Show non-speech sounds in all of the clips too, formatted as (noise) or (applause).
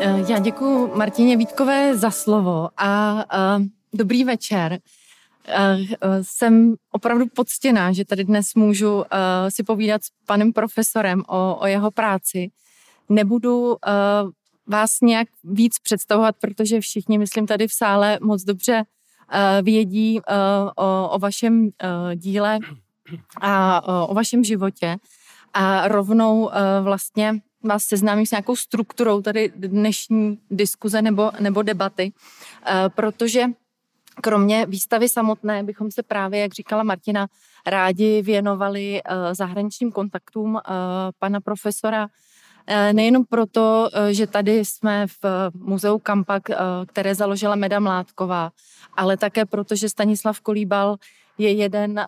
Eh, já děkuji Martině Vítkové za slovo a, a dobrý večer. A, jsem opravdu poctěná, že tady dnes můžu eh, si povídat s panem profesorem o, o jeho práci. Nebudu a, vás nějak víc představovat, protože všichni, myslím, tady v sále moc dobře a, vědí a, o, o vašem a, díle a o, vašem životě. A rovnou a, vlastně vás seznámím s nějakou strukturou tady dnešní diskuze nebo, nebo debaty, eh, protože kromě výstavy samotné bychom se právě, jak říkala Martina, rádi věnovali eh, zahraničním kontaktům pana profesora, Nejenom proto, že tady jsme v muzeu Kampak, které založila Meda Mládková, ale také proto, že Stanislav Kolíbal je jeden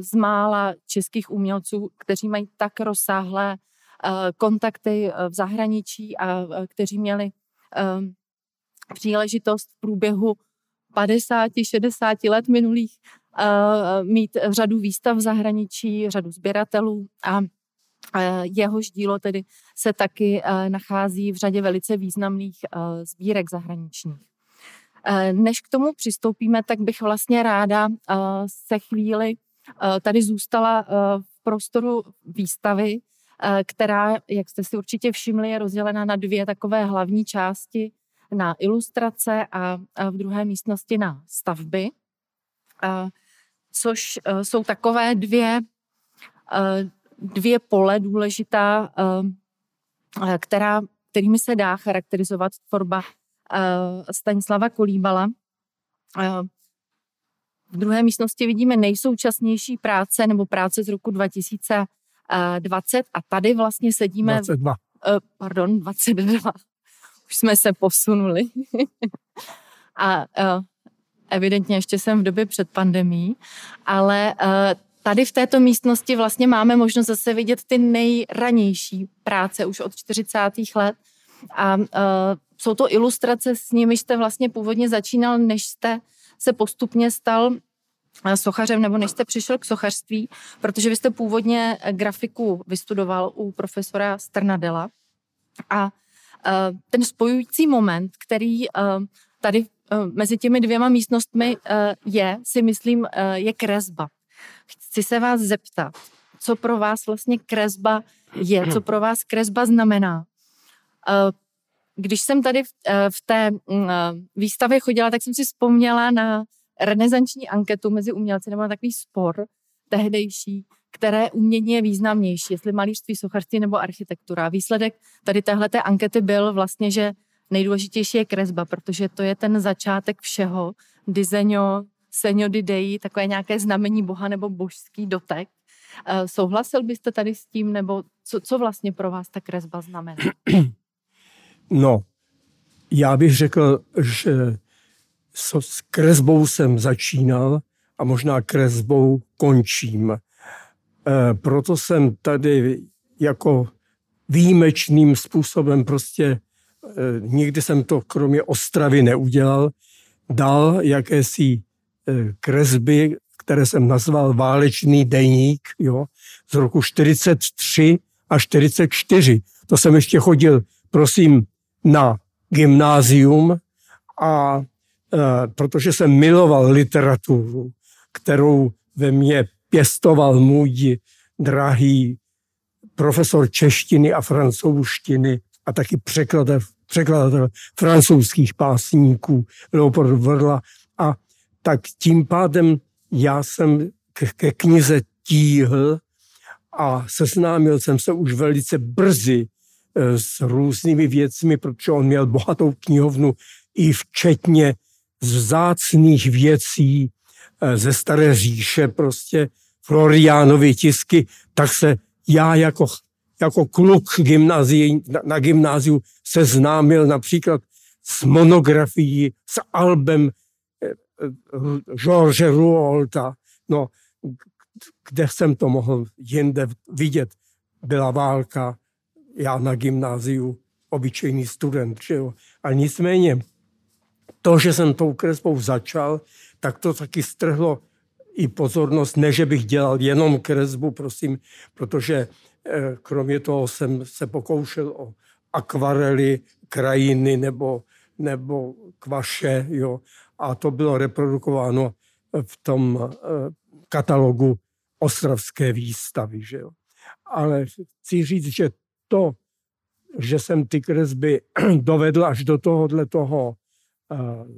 z mála českých umělců, kteří mají tak rozsáhlé Eh, kontakty eh, v zahraničí a eh, kteří měli příležitost v průběhu 50-60 let minulých mít řadu výstav v zahraničí, řadu sběratelů a jehož dílo tedy se taky nachází v řadě velice významných sbírek zahraničních. Než k tomu přistoupíme, tak bych vlastně ráda se chvíli tady zůstala v prostoru výstavy, Eh, která, jak jste si určitě všimli, je rozdělena na dvě takové hlavní části, na ilustrace a, v druhé místnosti na stavby, eh, což eh, jsou takové dvě, dvě pole důležitá, která, kterými se dá charakterizovat tvorba Stanislava Kolíbala. V druhé místnosti vidíme nejsoučasnější práce nebo práce z roku 2000 20 a tady vlastně sedíme... 22. Uh, pardon, 22. Už jsme se posunuli. (laughs) a uh, evidentně ještě jsem v době před pandemí, ale uh, tady v této místnosti vlastně máme možnost zase vidět ty nejranější práce už od 40. let a jsou to ilustrace, s nimi jste vlastně původně začínal, než jste se postupně stal sochařem, nebo než jste přišel k sochařství, protože vy jste původně grafiku vystudoval u profesora Strnadela a e, ten spojující moment, který tady mezi těmi dvěma místnostmi je, si myslím, je kresba. Chci se vás zeptat, co pro vás vlastně kresba je, co pro vás kresba znamená. Když jsem tady v té výstavě chodila, tak jsem si vzpomněla na renesanční anketu mezi umělci, nebo na takový spor tehdejší, které umění je významnější, jestli malířství, sochařství nebo architektura. Výsledek tady téhle ankety byl vlastně, že nejdůležitější je kresba, protože to je ten začátek všeho. Diseño, senio di dei, takové nějaké znamení boha nebo božský dotek. Eh, souhlasil byste tady s tím, nebo co, co vlastně pro vás ta kresba znamená? (clears throat) No, já bych řekl, že s kresbou jsem začínal a možná kresbou končím. E, proto jsem tady jako výjimečným způsobem prostě e, nikdy jsem to kromě Ostravy neudělal, dal jakési e, kresby, které jsem nazval Válečný deník jo, z roku 43 a 44. To jsem ještě chodil, prosím, na gymnázium a Eh, protože jsem miloval literaturu, kterou ve mně pěstoval můj drahý profesor češtiny a francouzštiny a taky překladatel, překladatel francouzských pásníků Leopold Vrla. A tak tím pádem já jsem ke, ke knize tíhl a seznámil jsem se už velice brzy s různými věcmi, protože on měl bohatou knihovnu i včetně vzácných věcí eh, ze staré říše, prostě Floriánovy tisky, tak se já jako, jako kluk gymnázii, na, na gymnáziu seznámil například s monografií, s albem eh, eh, George Rouaulta, no, kde jsem to mohl jinde vidět, byla válka, já na gymnáziu, obyčejný student, že jo. A nicméně to, že jsem tou kresbou začal, tak to taky strhlo i pozornost, ne, že bych dělal jenom kresbu, prosím, protože eh, kromě toho jsem se pokoušel o akvarely, krajiny nebo, nebo kvaše, jo. A to bylo reprodukováno v tom eh, katalogu ostravské výstavy, že jo. Ale chci říct, že to, že jsem ty kresby (clears throat) dovedl až do tohohle toho uh,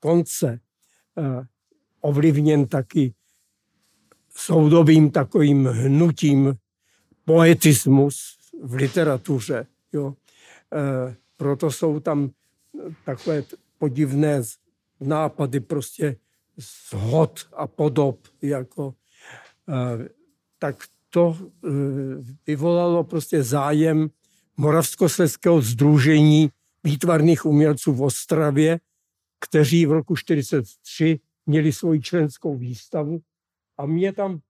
konce, uh, ovlivněn taky soudobým takovým hnutím poetismus v literatuře. Jo. E, proto jsou tam takové podivné nápady prostě zhod a podob. Jako, tak to e, vyvolalo prostě zájem Moravskoslezského združení výtvarných umělců v Ostravě, kteří v roku 1943 měli svoji členskou výstavu a mě tam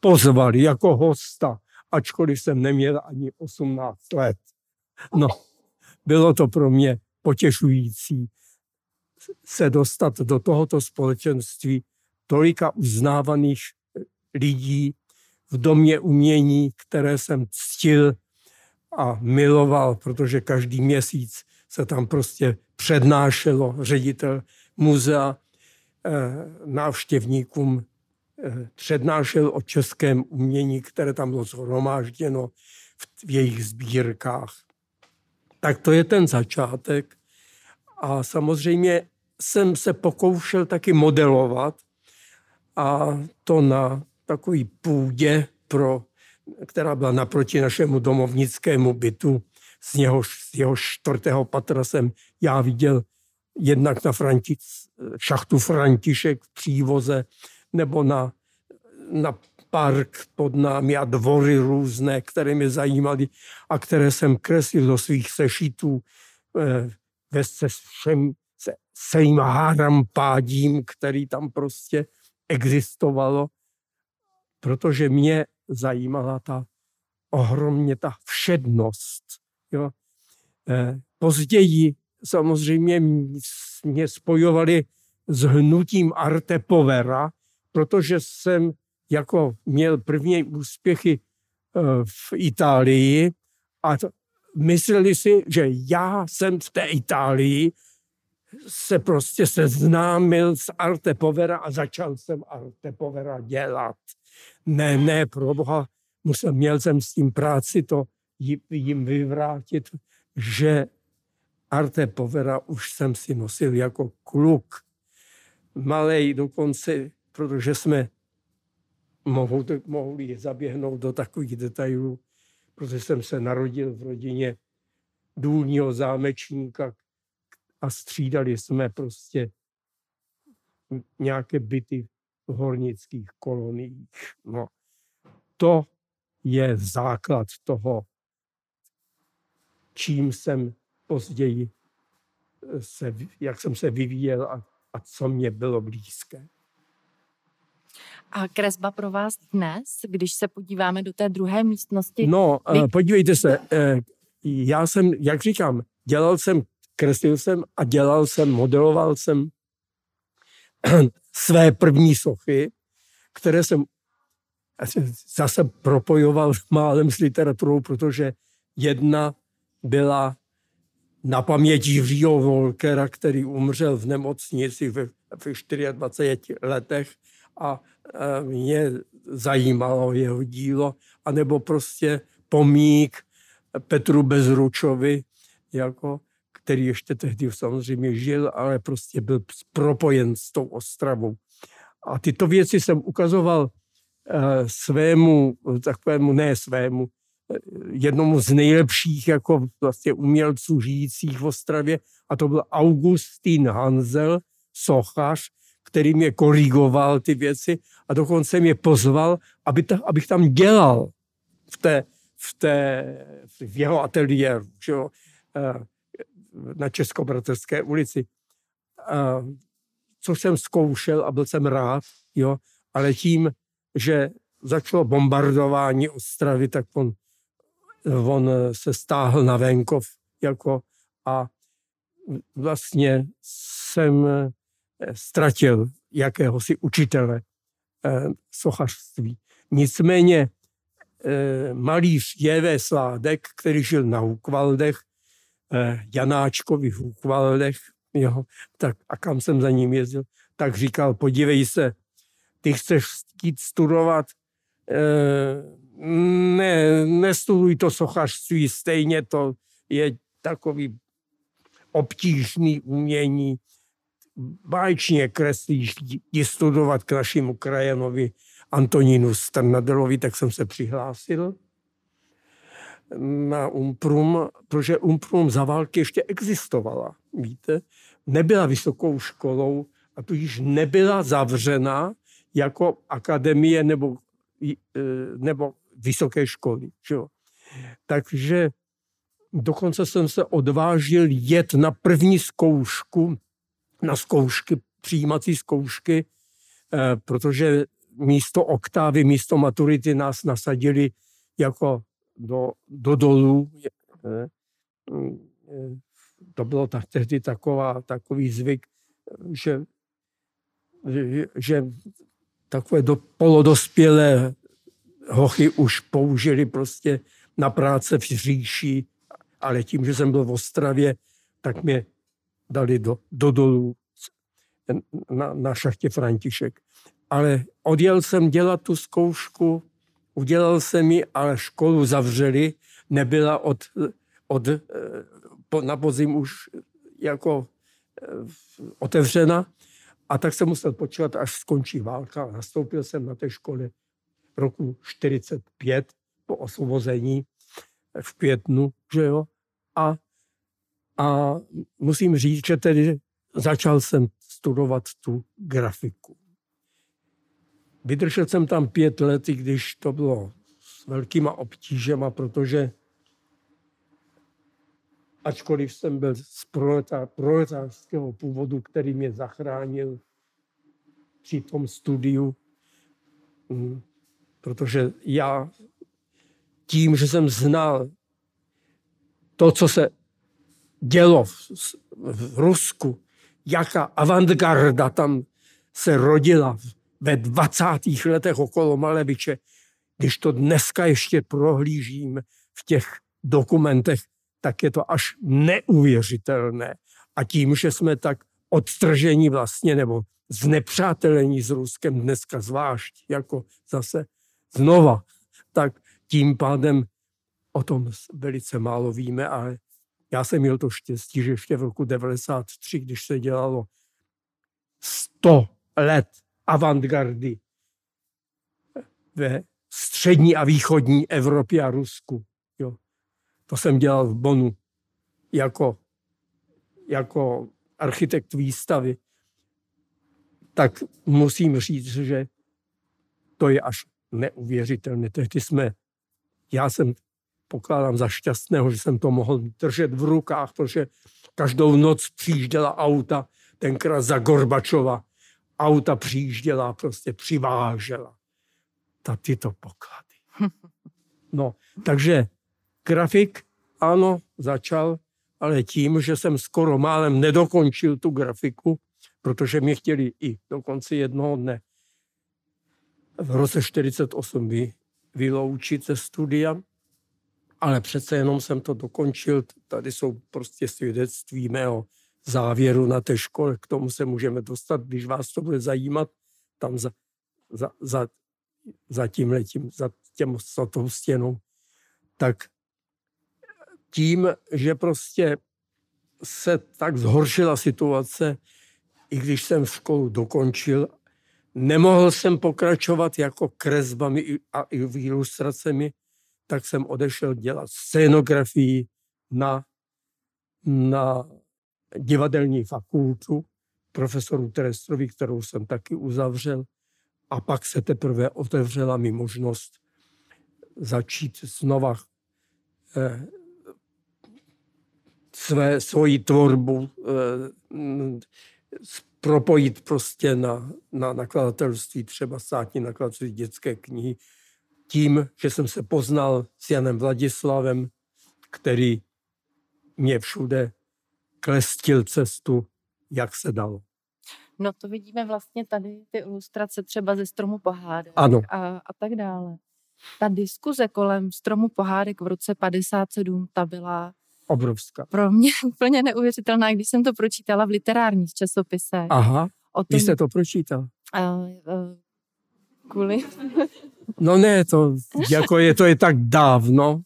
pozvali jako hosta, ačkoliv jsem neměl ani 18 let. No, bylo to pro mě potěšující se dostat do tohoto společenství tolika uznávaných lidí v domě umění, které jsem ctil a miloval, protože každý měsíc se tam prostě přednášelo ředitel muzea eh, návštěvníkům Eh, přednášel o českém umění, které tam bylo zhromážděno v jejich sbírkách. Tak to je ten začátek. A samozřejmě jsem se pokoušel taky modelovat a to na takový půdě, pro, která byla naproti našemu domovnickému bytu. Z něho, z jeho čtvrtého patra jsem já viděl jednak na Františ, šachtu František v přívoze, nebo na, na park pod námi a dvory různé, které mě zajímaly a které jsem kreslil do svých sešitů eh, ve se všem se, svým háram pádím, který tam prostě existovalo, protože mě zajímala ta ohromně ta všednost. Jo. Eh, později samozřejmě mě spojovali s hnutím Arte Povera, protože jsem jako měl první úspěchy eh, v Itálii a mysleli si, že já jsem v té Itálii se prostě seznámil s Arte Povera a začal jsem Arte Povera dělat. Ne, ne, pro boha, musel, měl jsem s tím práci to jim vyvrátit, že Arte Povera už jsem si nosil jako kluk. Malej dokonce protože jsme mohou, mohli zaběhnout do takových detailů, protože jsem se narodil v rodině důlního zámečníka a střídali jsme prostě nějaké byty hornických koloniích. No, to je základ toho, čím jsem později se, jak jsem se vyvíjel a, a co mě bylo blízké. A kresba pro vás dnes, když se podíváme do té druhé místnosti? No, vy... podívejte se, eh, já jsem, jak říkám, dělal jsem, kreslil jsem a dělal jsem, modeloval jsem své první sochy, které jsem zase propojoval málem s literaturou, protože jedna byla na paměť Jiřího Volkera, který umřel v nemocnici ve 24 letech a mě zajímalo jeho dílo, anebo prostě pomík Petru Bezručovi, jako, který ještě tehdy samozřejmě žil, ale prostě byl propojen s tou Ostravou. A tyto věci jsem ukazoval eh, svému, takovému, ne svému, eh, jednomu z nejlepších jako vlastně umělců žijících v Ostravě a to byl Augustín Hanzel, sochař, který mě korigoval ty věci a dokonce mě pozval, aby ta, abych tam dělal v, té, v, té, v jeho ateliéru, že jo, eh, na Českobratrské ulici. Eh, což jsem zkoušel a byl jsem rád, jo, ale tím, že začalo bombardování Ostravy, tak on, on se stáhl na venkov jako a vlastně jsem ztratil jakéhosi učitele eh, sochařství. Nicméně eh, malíř J.V. Sládek, který žil na Hukvaldech, eh, Janáčkových Hukvaldech, jo, tak a kam jsem za ním jezdil, tak říkal, podívej se, ty chceš chtít studovat, ne, nestuduj to sochařství, stejně to je takový obtížný umění, báječně kreslíš, jdi studovat k našemu krajanovi Antonínu Strnadelovi, tak jsem se přihlásil na Umprum, protože Umprum za války ještě existovala, víte. Nebyla vysokou školou a tudíž nebyla zavřena jako akademie nebo, e, nebo vysoké školy. Že. Takže dokonce jsem se odvážil jet na první zkoušku na zkoušky, přijímací zkoušky, eh, protože místo oktávy, místo maturity nás nasadili jako do, do dolů. Eh, to bylo tak, tehdy taková, takový zvyk, že, že, že takové do, polodospělé hochy už použili prostě na práce v říši, ale tím, že jsem byl v Ostravě, tak mě dali do, do dolů na, na šachtě František. Ale odjel jsem dělat tu zkoušku, udělal jsem ji, ale školu zavřeli, nebyla od, od, po, na podzim už jako eh, otevřena. A tak jsem musel počkat, až skončí válka. Nastoupil jsem na té škole roku 45 po osvobození v květnu, že jo. A a musím říct, že tedy začal jsem studovat tu grafiku. Vydržel jsem tam pět let, i když to bylo s velkýma obtížema, protože ačkoliv jsem byl z proletářského původu, který mě zachránil při tom studiu, mm, protože já tím, že jsem znal to, co se dělo v, v Rusku, jaká avantgarda tam se rodila ve 20. letech okolo Maleviče, když to dneska ještě prohlížím v těch dokumentech, tak je to až neuvěřitelné. A tím, že jsme tak odtržení vlastně, nebo znepřátelení s Ruskem dneska zvlášť, jako zase znova, tak tím pádem o tom velice málo víme, ale já jsem měl to štěstí, že ještě v roku 93, když se dělalo 100 let avantgardy ve střední a východní Evropě a Rusku. Jo. To jsem dělal v Bonu jako, jako architekt výstavy. Tak musím říct, že to je až neuvěřitelné. Tehdy jsme, já jsem pokládám za šťastného, že jsem to mohl držet v rukách, protože každou noc přijížděla auta, tenkrát za Gorbačova, auta přijížděla, prostě přivážela ta tyto poklady. (laughs) No, takže grafik, ano, začal, ale tím, že jsem skoro málem nedokončil tu grafiku, protože mě chtěli i dokonce jednoho dne v roce 48 vy, vyloučit ze studia, ale přece jenom jsem to dokončil. Tady jsou prostě svědectví mého závěru na té škole. K tomu se můžeme dostat, když vás to bude zajímat. Tam za, za, za, za tím letím, za, těm, za tou stěnou. Tak tím, že prostě se tak zhoršila situace, i když jsem školu dokončil, nemohl jsem pokračovat jako kresbami a ilustracemi, tak jsem odešel dělat scénografii na, na divadelní fakultu profesoru Terestrovi, kterou jsem taky uzavřel. A pak se teprve otevřela mi možnost začít znova eh, své, svoji tvorbu eh, propojit prostě na, na nakladatelství, třeba státní nakladatelství dětské knihy, tím, že jsem se poznal s Janem Vladislavem, který mě všude klestil cestu, jak se dalo. No to vidíme vlastně tady ty ilustrace třeba ze stromu pohádek Ano. a, a tak dále. Ta diskuze kolem stromu pohádek v roce 57, ta byla Obrovská. pro mě (laughs) úplně neuvěřitelná, když jsem to pročítala v literárních časopisech. Aha, o tom, vy jste to pročítal. a, a, kvůli No ne, to, jako je, to je tak dávno.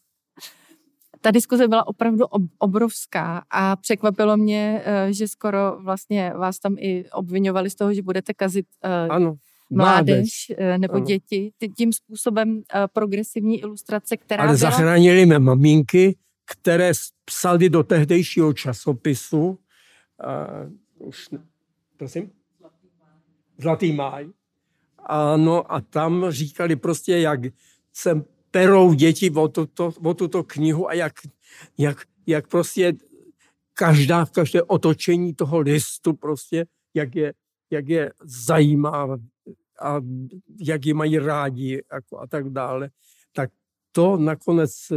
Ta diskuze byla opravdu ob- obrovská a překvapilo mě, eh, že skoro vlastně vás tam i obvinovali z toho, že budete kazit eh, Ano, mládež eh, nebo Ano. děti tím způsobem progresivní ilustrace, která Ale byla... zachránili mé maminky, které psali do tehdejšího časopisu, uh, už ne, prosím? Zlatý máj. Ano, a tam říkali prostě, jak se perou děti o tuto, o tuto knihu a jak, jak, jak prostě každá, každé otočení toho listu prostě, jak je, jak je zajímá a jak je mají rádi jako a tak dále. Tak to nakonec,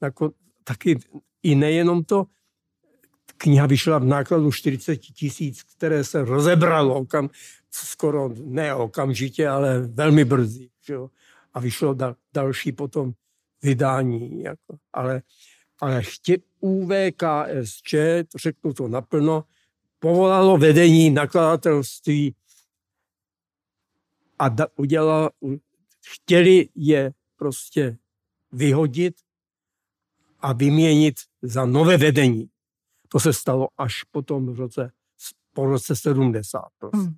nako, taky i nejenom to, kniha vyšla v nákladu 40 tisíc, které se rozebralo okam, skoro ne okamžitě, ale velmi brzy. Že jo? A vyšlo da, další potom vydání. Jako. Ale, ale chtě, UVKSČ, řeknu to naplno, povolalo vedení nakladatelství a da, udělala, chtěli je prostě vyhodit a vyměnit za nové vedení. To se stalo až potom v roce, po roce 70. Prostě. Mm.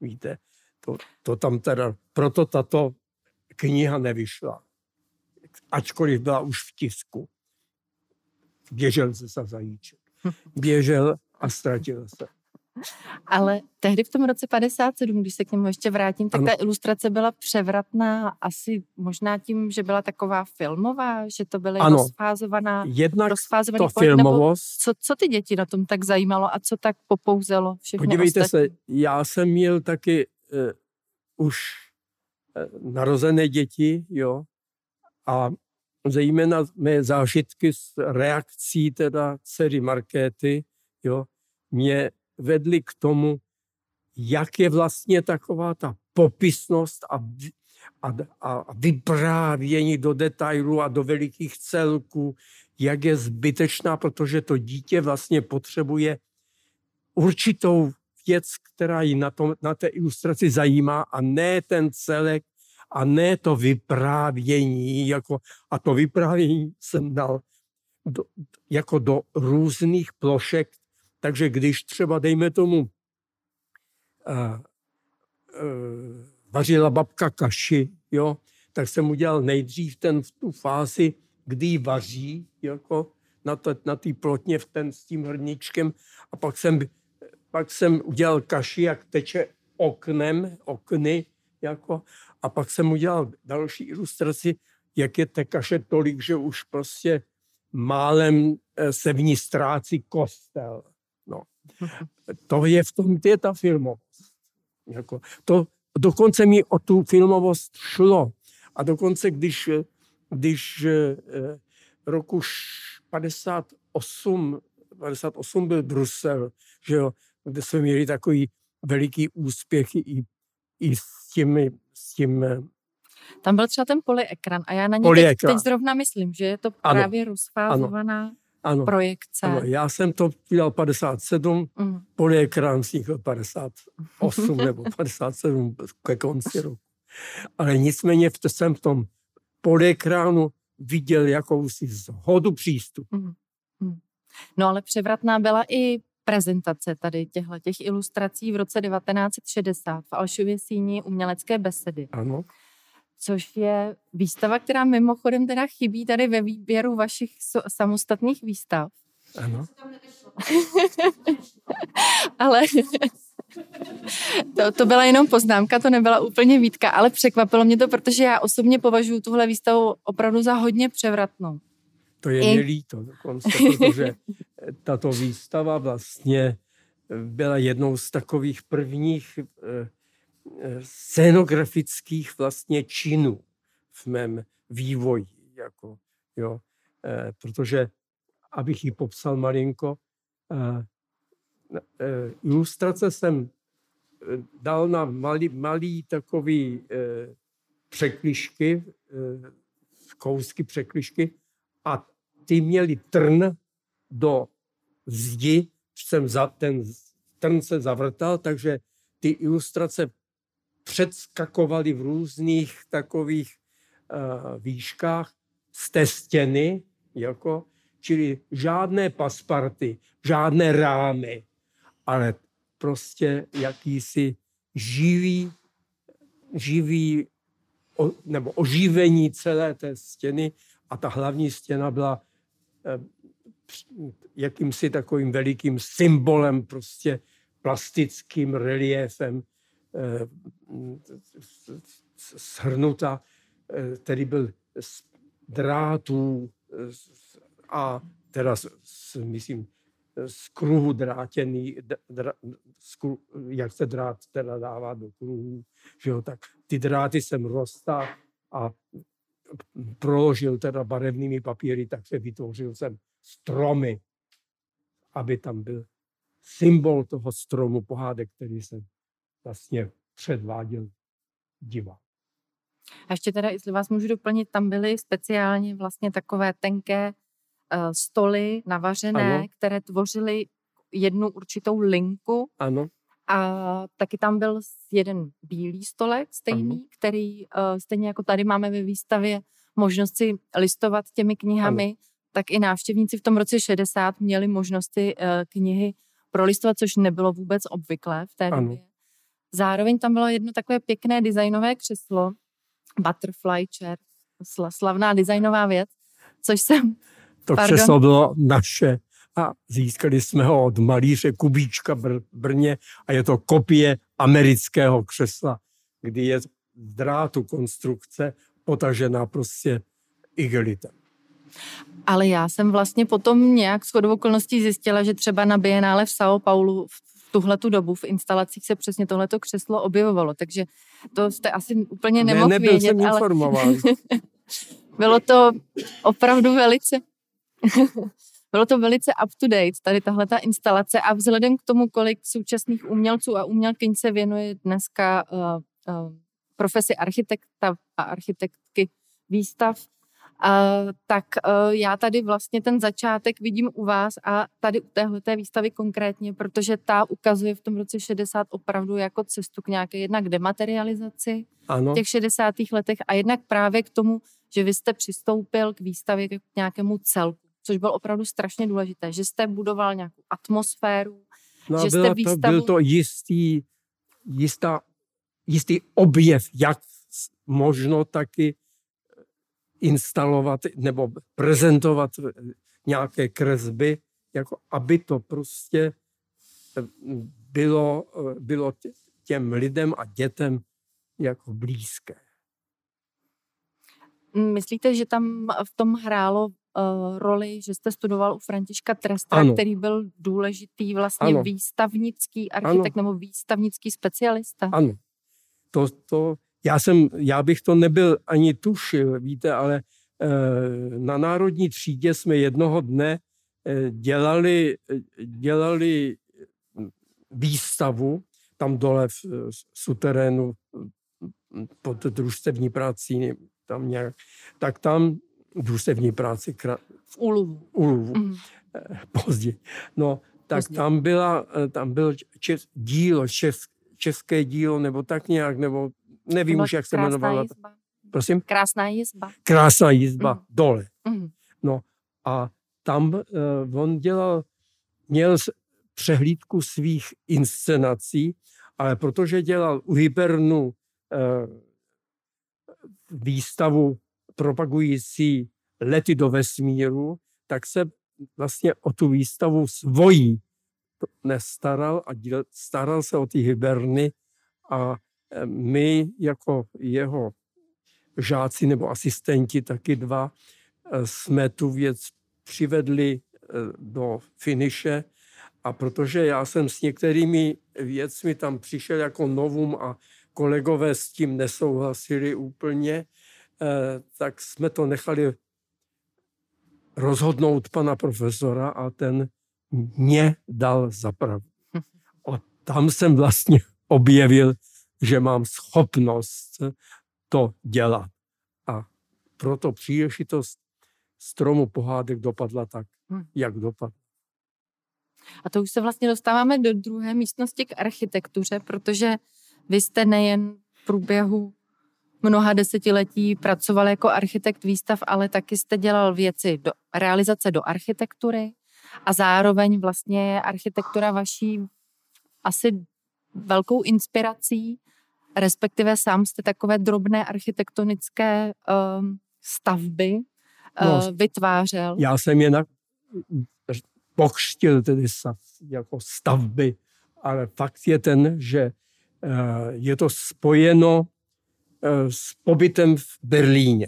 Víte, to, to tam teda, proto tato kniha nevyšla. Ačkoliv byla už v tisku. Běžel se za zajíček. Běžel a ztratil se. Ale tehdy v tom roce 57, když se k němu ještě vrátím, tak Ano. ta ilustrace byla převratná asi možná tím, že byla taková filmová, že to byly Ano. rozfázovaná, Jednak rozfázovaný to pohled, filmovost, co, co ty děti na tom tak zajímalo a co tak popouzelo všechny Podívejte ostatní? se, já jsem měl taky uh, už narozené děti, jo, a zejména mé zážitky s reakcí teda dcery Markéty, jo, mě vedly k tomu, jak je vlastně taková ta popisnost a, a, a, vyprávění do detailů a do velikých celků, jak je zbytečná, protože to dítě vlastně potřebuje určitou věc, která ji na, tom, na té ilustraci zajímá a ne ten celek a ne to vyprávění. Jako, a to vyprávění jsem dal do, jako do různých plošek, takže když třeba, dejme tomu, uh, uh, vařila babka kaši, jo, tak jsem udělal nejdřív ten, tu fázi, kdy ji vaří, jako na té na plotně v ten, s tím hrníčkem a pak jsem, pak jsem udělal kaši, jak teče oknem, okny, jako, a pak jsem udělal další ilustraci, jak je té kaše tolik, že už prostě málem eh, se v ní ztrácí kostel. No. (laughs) To je v tom, to je ta filmovost. Jako, to, dokonce mi o tu filmovost šlo. A dokonce, když, když eh, roku š- 58, 58 byl Brusel, že jo, kde jsme měli takový veliký úspěch i, i s těmi, s tím, eh, Tam byl třeba ten polyekran a já na něj teď, teď zrovna myslím, že je to Ano. právě rozfázovaná ano, projekce. ano, já jsem to udělal 57, Mm. polyekran vznikl 58 nebo (laughs) 57 ke konci roku. Ale nicméně v- jsem v tom polyekránu viděl jakousi zhodu přístupu. Mm. No ale převratná byla i prezentace tady těchto těch ilustrací v roce 1960 v Alšově síni umělecké besedy, Ano, což je výstava, která mimochodem teda chybí tady ve výběru vašich so- samostatných výstav. ano. (laughs) ale to, to byla jenom poznámka, to nebyla úplně výtka, ale překvapilo mě to, protože já osobně považuji tuhle výstavu opravdu za hodně převratnou. To je I- mi líto dokonce, protože tato výstava vlastně byla jednou z takových prvních eh, eh, scénografických vlastně činů v mém vývoji. Jako, jo. Eh, Protože, abych ji popsal malinko, ilustrace jsem dal na malý, malý takový překlišky, kousky překlišky a ty měli trn do zdi, jsem za, ten trn se zavrtal, takže ty ilustrace předskakovaly v různých takových uh, výškách z té stěny, jako, čili žádné pasparty, žádné rámy, ale prostě jakýsi živý, živý o, nebo oživení celé té stěny a ta hlavní stěna byla eh, jakýmsi takovým velikým symbolem, prostě plastickým reliefem eh, shrnuta, eh, který byl z drátů a teda, myslím, z kruhu drátěný, dra, z kruhu, jak se drát teda dává do kruhu, že jo, tak ty dráty jsem roztáhl a proložil teda barevnými papíry, tak se vytvořil jsem stromy, aby tam byl symbol toho stromu pohádek, který jsem vlastně předváděl diva. A ještě teda, jestli vás můžu doplnit, tam byly speciálně vlastně takové tenké uh, stoly navařené, ano. které tvořily jednu určitou linku. Ano. A taky tam byl jeden bílý stolek stejný, ano. který uh, stejně jako tady máme ve výstavě možnost si listovat těmi knihami, ano. tak i návštěvníci v tom roce 60 měli možnosti uh, knihy prolistovat, což nebylo vůbec obvyklé v té ano. době. Zároveň tam bylo jedno takové pěkné designové křeslo, butterfly chair, slavná designová věc, což jsem... To pardon, křeslo bylo naše a získali jsme ho od malíře Kubíčka Br- Brně a je to kopie amerického křesla, kdy je z drátu konstrukce potažená prostě igelitem. Ale já jsem vlastně potom nějak s okolností zjistila, že třeba na Bienále v São Paulo v tuhle tu dobu v instalacích se přesně tohleto křeslo objevovalo, takže to jste asi úplně nemohl ne, nebyl vědět. Jsem ale (laughs) bylo to opravdu velice (laughs) bylo to velice up to date, tady tahle ta instalace a vzhledem k tomu, kolik současných umělců a umělkyň se věnuje dneska uh, uh, profesi architekta a architektky výstav, Uh, tak uh, já tady vlastně ten začátek vidím u vás a tady u téhleté výstavy konkrétně, protože ta ukazuje v tom roce 60 opravdu jako cestu k nějaké jednak dematerializaci ano. v těch 60. letech a jednak právě k tomu, že vy jste přistoupil k výstavě k nějakému celku což bylo opravdu strašně důležité, že jste budoval nějakou atmosféru, no, že jste výstavu... To, byl to jistý, jistá, jistý objev, jak možno taky instalovat nebo prezentovat nějaké kresby, jako aby to prostě bylo, bylo těm lidem a dětem jako blízké. Myslíte, že tam v tom hrálo uh, roli, že jste studoval u Františka Trestra, ano. který byl důležitý vlastně ano. výstavnický architekt ano. nebo výstavnický specialista. Ano. To, to, já, jsem, já bych to nebyl ani tušil, víte, ale uh, na národní třídě jsme jednoho dne uh, dělali, dělali výstavu tam dole v, v suterénu pod družstevní prací, tam nějak, tak tam družstevní práci kra... v Uluvu. Uluvu. Mm. Později. No, tak Později. tam, byla, eh, tam byl čes, dílo, čes, české dílo, nebo tak nějak, nebo nevím už, jak se jmenovala. Jizba. Prosím? Krásná jizba. Krásná jizba, mm. dole. Mm. No a tam uh, on dělal, měl přehlídku svých inscenací, ale protože dělal u Hypernu uh, výstavu propagující lety do vesmíru, tak se vlastně o tu výstavu svojí nestaral a staral se o ty hiberny a e, my jako jeho žáci nebo asistenti, taky dva, e, jsme tu věc přivedli e, do finiše. A protože já jsem s některými věcmi tam přišel jako novum a kolegové s tím nesouhlasili úplně, Eh, tak jsme to nechali rozhodnout pana profesora a ten mě dal zapravdu. (laughs) A tam jsem vlastně objevil, že mám schopnost to dělat. A proto příležitost stromu pohádek dopadla tak, hmm. jak dopadla. A to už se vlastně dostáváme do druhé místnosti k architektuře, protože vy jste nejen v průběhu mnoha desetiletí pracoval jako architekt výstav, ale taky jste dělal věci do realizace do architektury a zároveň vlastně je architektura vaší asi velkou inspirací, respektive sám jste takové drobné architektonické um, stavby uh, no, vytvářel. Já jsem je na, pokřtil tedy jako stavby, ale fakt je ten, že uh, je to spojeno uh, s pobytem v Berlíně.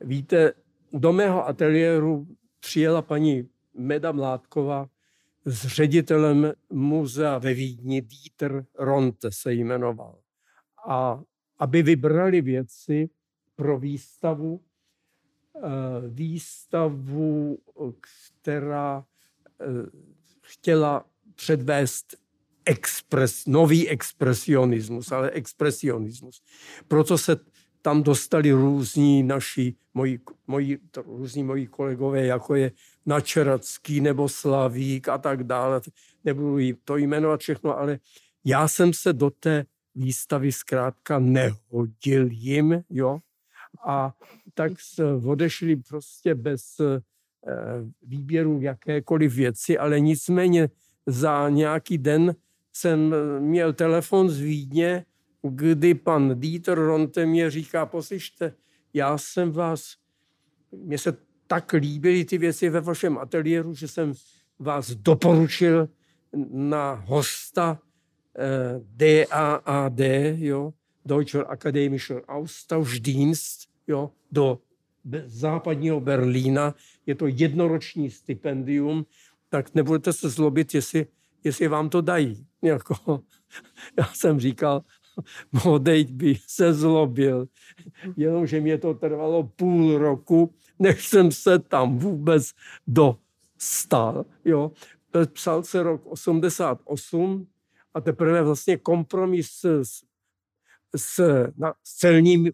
Víte, do mého ateliéru přijela paní Meda Mládková s ředitelem muzea ve Vídni, Dieter Ronte se jmenoval. A aby vybrali věci pro výstavu, eh, výstavu, která eh, chtěla předvést expres, nový expresionismus, ale expresionismus. Proto se tam dostali různí naši, moji, moji, různí moji kolegové, jako je Načeracký nebo Slavík a tak dále. Nebudu to jmenovat všechno, ale já jsem se do té výstavy zkrátka nehodil jim, jo. A tak odešli prostě bez eh, výběru jakékoliv věci, ale nicméně za nějaký den jsem měl telefon z Vídně, kdy pan Dieter Ronte mě říká, poslyšte, já jsem vás, mně se tak líbily ty věci ve vašem ateliéru, že jsem vás doporučil na hosta eh, DAAD, jo, Deutscher Akademischer Austauschdienst, jo, do západního Berlína. Je to jednoroční stipendium, tak nebudete se zlobit, jestli, jestli vám to dají. (laughs) Jako, já jsem říkal, odejď by se zlobil. Jenomže mě to trvalo půl roku, než jsem se tam vůbec dostal. Jo. Psal se rok 88 a teprve vlastně kompromis s, s, na, s celními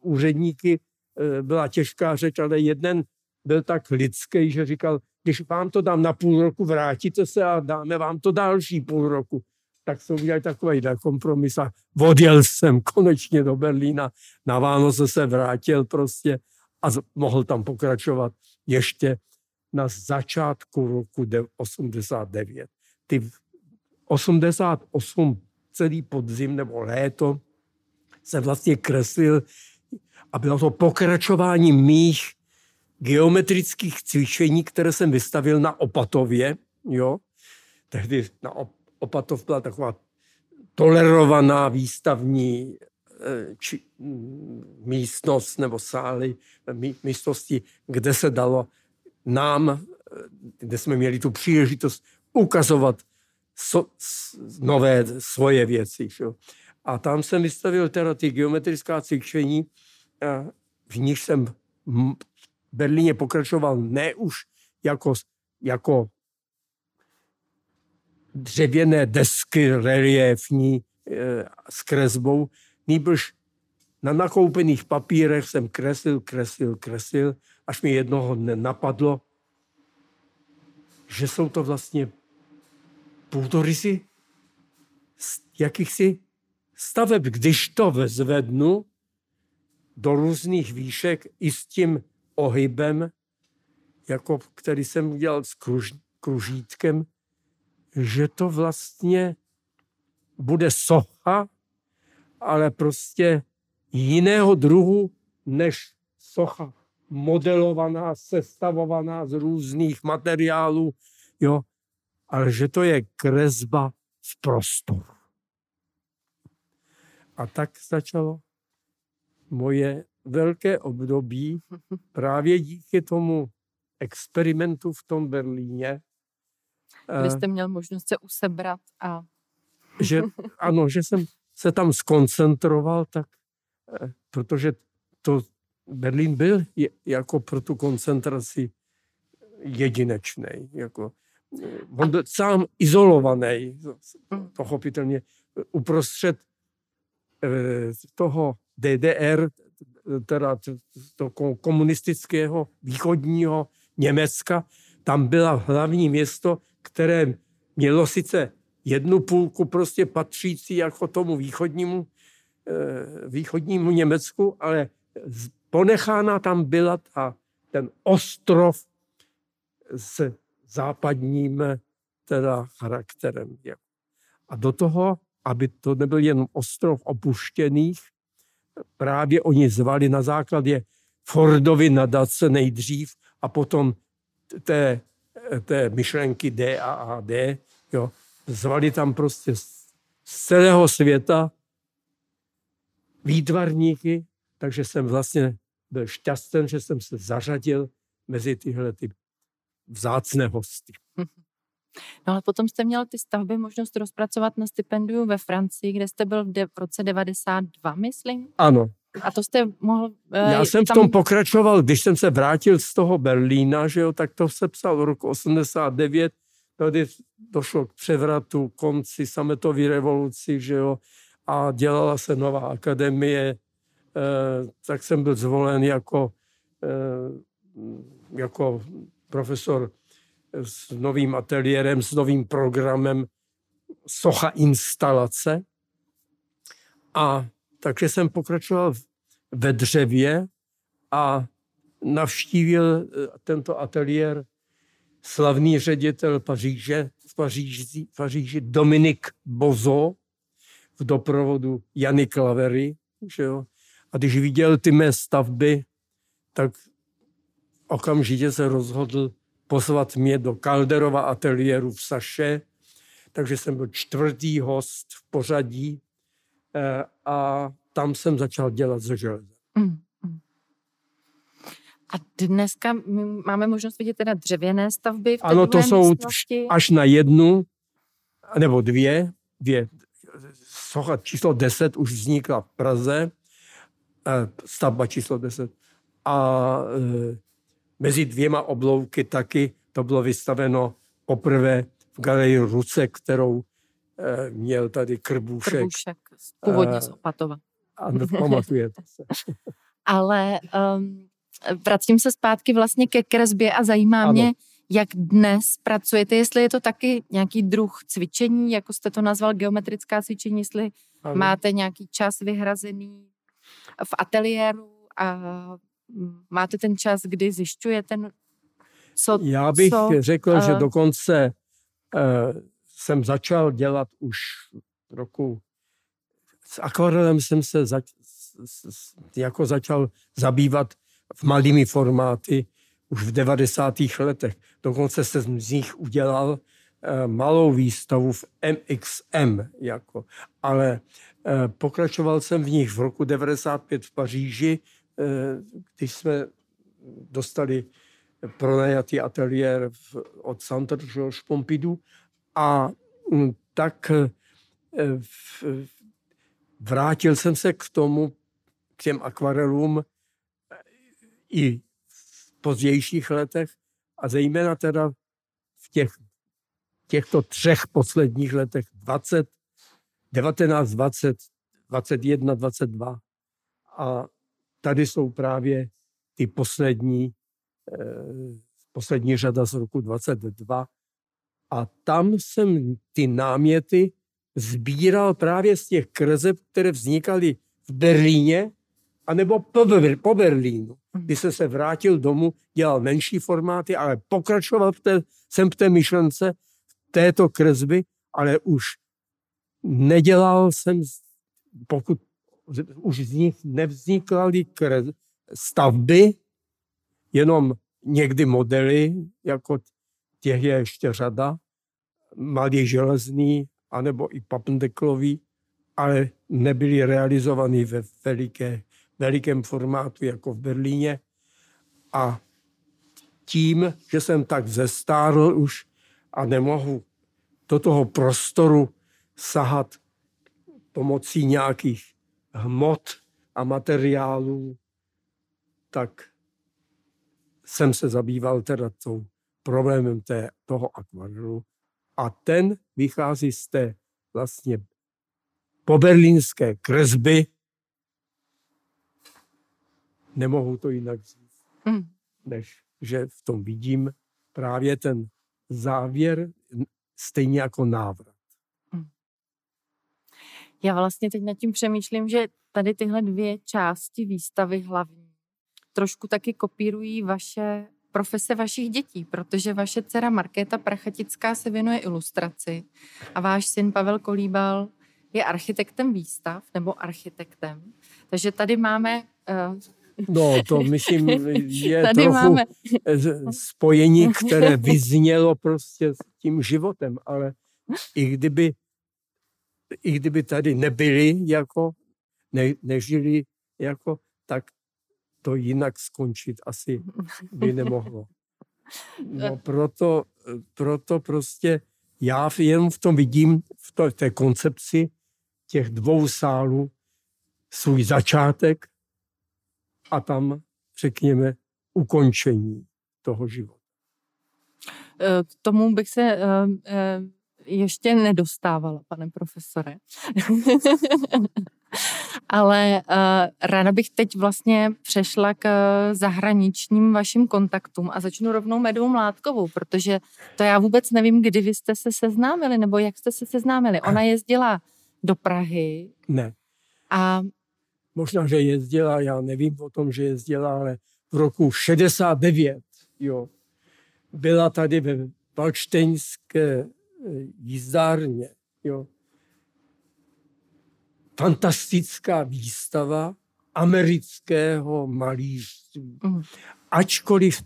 úředníky e, byla těžká řeč, ale jeden byl tak lidský, že říkal, když vám to dám na půl roku, vrátíte se a dáme vám to další půl roku tak jsme udělali takový kompromis a odjel jsem konečně do Berlína. Na Vánoce se vrátil prostě a mohl tam pokračovat ještě na začátku roku 89. Ty 88 celý podzim nebo léto se vlastně kreslil a bylo to pokračování mých geometrických cvičení, které jsem vystavil na Opatově, jo, tehdy na Opatov byla taková tolerovaná výstavní eh, či, mm, místnost nebo sály, mí, místnosti, kde se dalo nám, eh, kde jsme měli tu příležitost ukazovat so, nové svoje věci. Šo? A tam jsem vystavil teda ty geometrická cvičení, v nich jsem Berlíně pokračoval ne už jako, jako dřevěné desky reliefní e, s kresbou, nýbrž na nakoupených papírech jsem kreslil, kreslil, kreslil, až mi jednoho dne napadlo, že jsou to vlastně půdorysy jakýchsi staveb. Když to vezvednu do různých výšek i s tím ohybem, jako který jsem udělal s kruž, kružítkem, že to vlastně bude socha, ale prostě jiného druhu než socha modelovaná, sestavovaná z různých materiálů, jo, ale že to je kresba v prostoru. A tak začalo moje velké období (laughs) právě díky tomu experimentu v tom Berlíně, kdy eh, jste měl možnost se usebrat a... (laughs) Že, (laughs) ano, že jsem se tam skoncentroval, tak, eh, protože to Berlín byl jako pro tu koncentraci jedinečný. Jako, eh, on byl sám izolovaný, pochopitelně. uprostřed toho DDR, teda to komunistického východního Německa, tam byla hlavní město, které mělo sice jednu půlku prostě patřící jako tomu východnímu, eh, východnímu Německu, ale ponechána tam byla ta, ten ostrov s západním teda charakterem. A do toho, aby to nebyl jen ostrov opuštěných, právě oni zvali na základě Fordovy nadace nejdřív a potom té, té myšlenky D a A D, jo, zvali tam prostě z celého světa výtvarníky, takže jsem vlastně byl šťastný, že jsem se zařadil mezi tyhle ty vzácné hosty. (laughs) No ale potom jste měl ty stavby možnost rozpracovat na stipendiu ve Francii, kde jste byl v, de- v roce 92, myslím? Ano. A to jste mohl... Uh, Já jsem tam... v tom pokračoval, když jsem se vrátil z toho Berlína, že jo, tak to se psal v roku 89, tady došlo k převratu, konci sametové revoluci, že jo, a dělala se nová akademie, eh, tak jsem byl zvolen jako, eh, jako profesor s novým ateliérem, s novým programem socha instalace. A takže jsem pokračoval ve dřevě a navštívil eh, tento ateliér slavný ředitel Paříže, v Paříži, Paříži Dominik Bozo v doprovodu Jany Klavery. Že jo? A když viděl ty mé stavby, tak okamžitě se rozhodl pozvat mě do Calderova ateliéru v Saše, takže jsem byl čtvrtý host v pořadí eh, a tam jsem začal dělat ze železa. Mm, mm. A dneska máme možnost vidět teda dřevěné stavby v té Ano, to jsou místnosti. až na jednu nebo dvě, dvě. Socha číslo 10 už vznikla v Praze, eh, stavba číslo 10. A eh, mezi dvěma oblouky taky to bylo vystaveno poprvé v galerii Ruce, kterou eh, měl tady Krbůšek. Krbůšek, původně z Opatova. Ano, pamatujete se. (laughs) Ale um, vracím se zpátky vlastně ke kresbě a zajímá ano. mě, jak dnes pracujete, jestli je to taky nějaký druh cvičení, jako jste to nazval, geometrická cvičení, jestli ano. máte nějaký čas vyhrazený v ateliéru a máte ten čas, kdy zjišťujete, co... Já bych co, řekl, uh, že dokonce uh, jsem začal dělat už roku... S akvarelem jsem se zač, jako začal zabývat v malými formáty už v 90. letech. Dokonce jsem z nich udělal uh, malou výstavu v MXM. Jako. Ale pokračoval jsem v nich v roku 95 v Paříži, Eh, když jsme dostali pronajatý ateliér od Centre Georges Pompidou a mm, tak eh, vrátil jsem se k tomu, k těm akvarelům eh, i v pozdějších letech a zejména teda v těch, těchto třech posledních letech 20, 19, 20, 21, 22 a tady jsou právě ty poslední, eh, poslední řada z roku 22 a tam jsem ty náměty sbíral právě z těch kreseb, které vznikaly v Berlíně, anebo po, po Berlínu. Mhm. Když jsem se vrátil domů, dělal menší formáty, ale pokračoval v té, jsem v té myšlence této kresby, ale už nedělal jsem, pokud už z nich nevznikaly stavby, jenom někdy modely, jako těch je ještě řada, malý železný, anebo i papendeklový, ale nebyly realizovány ve veliké, velikém formátu, jako v Berlíně. A tím, že jsem tak zestárl už a nemohu do toho prostoru sahat pomocí nějakých hmot a materiálů, tak jsem se zabýval teda tou problémem té, toho akvarelu a ten vychází z té vlastně poberlínské kresby. Nemohu to jinak říct, Mm. než že v tom vidím právě ten závěr stejně jako návrat. Já vlastně teď nad tím přemýšlím, že tady tyhle dvě části výstavy hlavní trošku taky kopírují vaše profese vašich dětí, protože vaše dcera Markéta Prachatická se věnuje ilustraci a váš syn Pavel Kolíbal je architektem výstav nebo architektem. Takže tady máme uh, No, to myslím, (laughs) je Tady trochu máme- spojení, které vyznělo prostě s tím životem, ale i kdyby, i kdyby tady nebyli jako, ne, nežili jako, tak to jinak skončit asi by nemohlo. No (laughs) proto, proto prostě já jenom v tom vidím, v to- v té koncepci těch dvou sálů svůj začátek a tam, řekněme, ukončení toho života. Eh, K tomu bych se eh, eh, ještě nedostávala, pane profesore. (laughs) Ale eh, ráda bych teď vlastně přešla k eh, zahraničním vašim kontaktům a začnu rovnou Medou Mládkovou, protože to já vůbec nevím, kdy vy jste se seznámili, nebo jak jste se seznámili. Ona (clears throat) jezdila do Prahy Ne, a možná, že jezdila, já nevím o tom, že jezdila, ale v roku 69, jo, byla tady ve Valštejnské jízdárně, jo, fantastická výstava amerického malířství. Mhm. Ačkoliv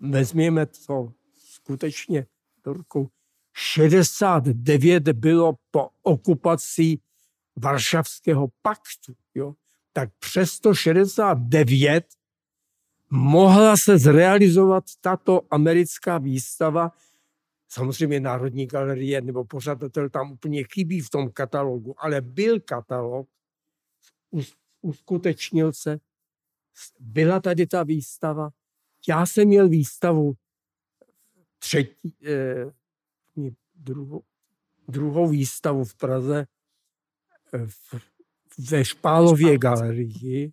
vezměme to skutečně do rukou, 69 bylo po okupaci Varšavského paktu, jo, tak přesto 69 mohla se zrealizovat tato americká výstava. Samozřejmě Národní galerie nebo pořadatel tam úplně chybí v tom katalogu, ale byl katalog, us- uskutečnil se, byla tady ta výstava. Já jsem měl výstavu třetí, eh, druhou, druhou výstavu v Praze eh, v, ve Špálově galerii,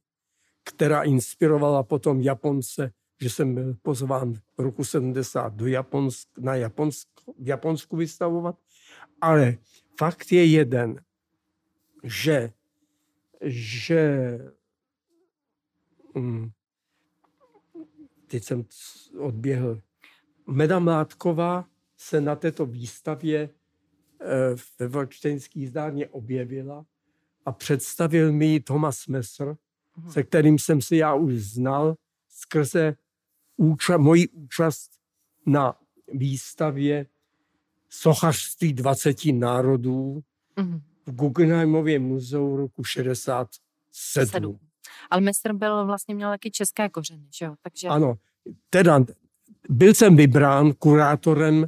která inspirovala potom Japonce, že jsem byl pozván v roku 70 do Japonsk, na Japonsko, v Japonsku vystavovat. Ale fakt je jeden, že, že mm, teď jsem odběhl. Meda Mládková se na této výstavě eh, ve Valčtejnské jízdárně objevila a představil mi ji Thomas Messer, Mhm. se kterým jsem si já už znal skrze úča- moji účast na výstavě sochařství 20 národů mhm, v Guggenheimově muzeu roku 67. sedm. Ale mistr byl vlastně měl taky české kořeny, že jo? Takže Ano, teda byl jsem vybrán kurátorem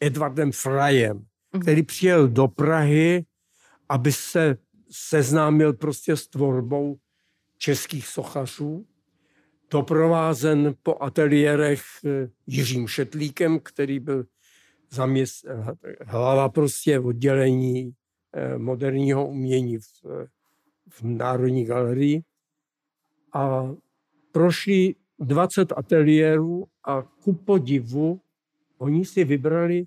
Edwardem Frajem, Mhm. který přijel do Prahy, aby se seznámil prostě s tvorbou českých sochařů, doprovázen po ateliérech eh, Jiřím Šetlíkem, který byl zaměst, hlava prostě oddělení eh, moderního umění v, eh, v Národní galerii. A prošli 20 ateliérů a ku podivu oni si vybrali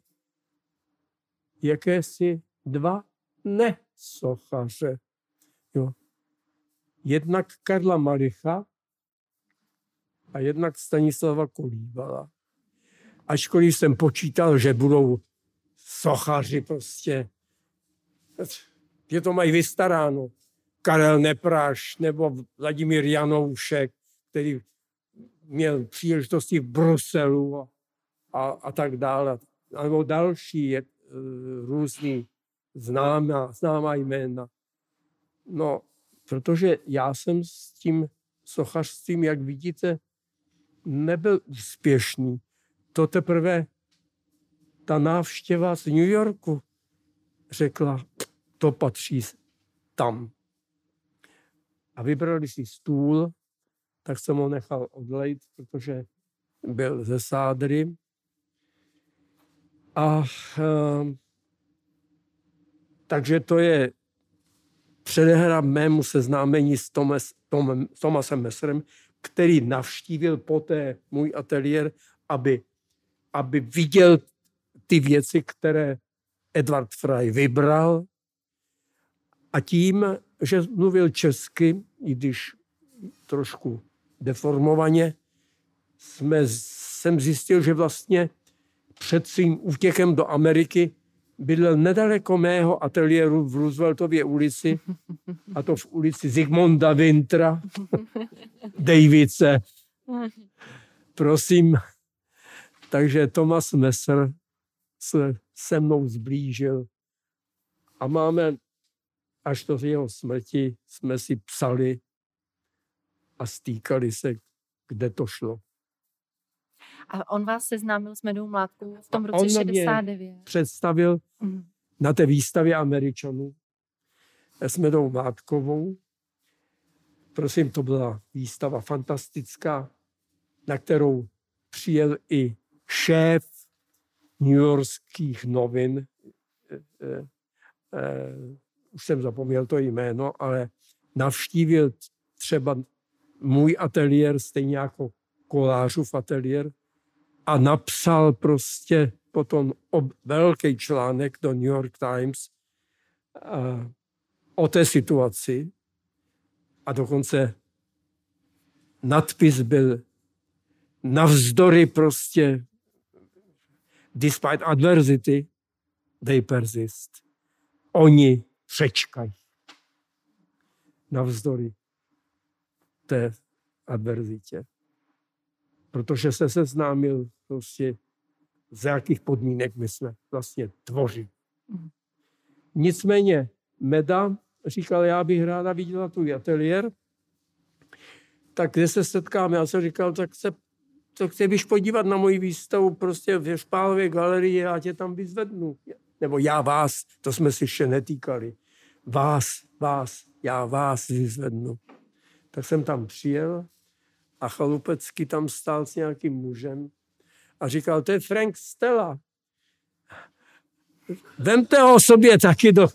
jakési dva nesochaře. Jo. Jednak Karla Malicha a jednak Stanislava Kolíbala. Ačkoliv jsem počítal, že budou sochaři prostě, je to mají vystaráno. Karel Nepráš nebo Vladimír Janoušek, který měl příležitosti v Bruselu a, a, a tak dále. Nebo další je, eh, různý známá, známá jména. No, protože já jsem s tím sochařstvím, jak vidíte, nebyl úspěšný. To teprve ta návštěva z New Yorku řekla, to patří tam. A vybrali si stůl, tak jsem ho nechal odlejt, protože byl ze sádry. A e, takže to je předehra mému seznámení s, Thomas, Tom, Thomasem Messerem, který navštívil poté můj ateliér, aby, aby viděl ty věci, které Edward Fry vybral. A tím, že mluvil česky, i když trošku deformovaně, jsme, jsem zjistil, že vlastně před svým útěkem do Ameriky bydlel nedaleko mého ateliéru v Rooseveltově ulici, a to v ulici Zigmunda Wintra, Davice. Prosím. Takže Thomas Messer se se mnou zblížil a máme až do jeho smrti jsme si psali a stýkali se, kde to šlo. A on vás seznámil s Medou Mládkou v tom roce on 69. představil mm. na té výstavě Američanů s Medou Mládkovou. Prosím, to byla výstava fantastická, na kterou přijel i šéf New Yorkských novin. E, e, e, už jsem zapomněl to jméno, ale navštívil třeba můj ateliér, stejně jako kolářův ateliér a napsal prostě potom ob, velký článek do New York Times a, o té situaci a dokonce nadpis byl navzdory prostě despite adversity, they persist. Oni přečkají. Navzdory té adverzitě. Protože se seznámil prostě, za jakých podmínek my jsme vlastně tvořili. Mhm. Nicméně Meda říkal, já bych ráda viděla tu ateliér, tak kde se setkáme? Já jsem říkal, tak se to chceš podívat na moji výstavu prostě v Špálové galerii, já tě tam vyzvednu. Nebo já vás, to jsme si ještě netýkali. Vás, vás, já vás vyzvednu. Tak jsem tam přijel a Chalupecký tam stál s nějakým mužem a říkal, to je Frank Stella. Vemte ho sobě taky do,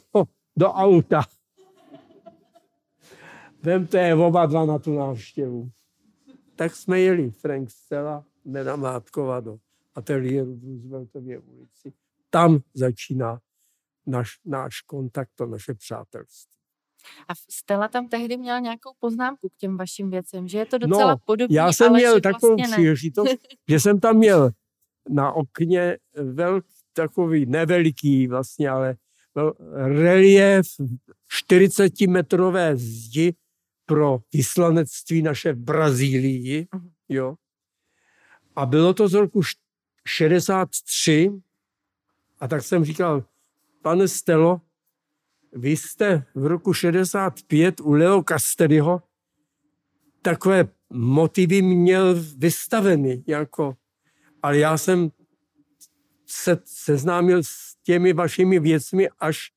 do auta. Vemte je oba dva na tu návštěvu. Tak jsme jeli Frank Stella, Nena Mátkova do ateliéru v Rooseveltově ulici. Tam začíná naš, náš kontakt a naše přátelství. A Stella tam tehdy měla nějakou poznámku k těm vašim věcem, že je to docela no, podobné. Já jsem měl takovou vlastně příležitost, (laughs) že jsem tam měl na okně velký, takový neveliký vlastně, ale relief 40-metrové zdi pro vyslanectví naše v Brazílii, uh-huh. jo. A bylo to z roku 63 a tak jsem říkal, pane Stelo, vy jste v roku 65 u Leo Castelliho takové motivy měl vystaveny, jako, ale já jsem se seznámil s těmi vašimi věcmi až,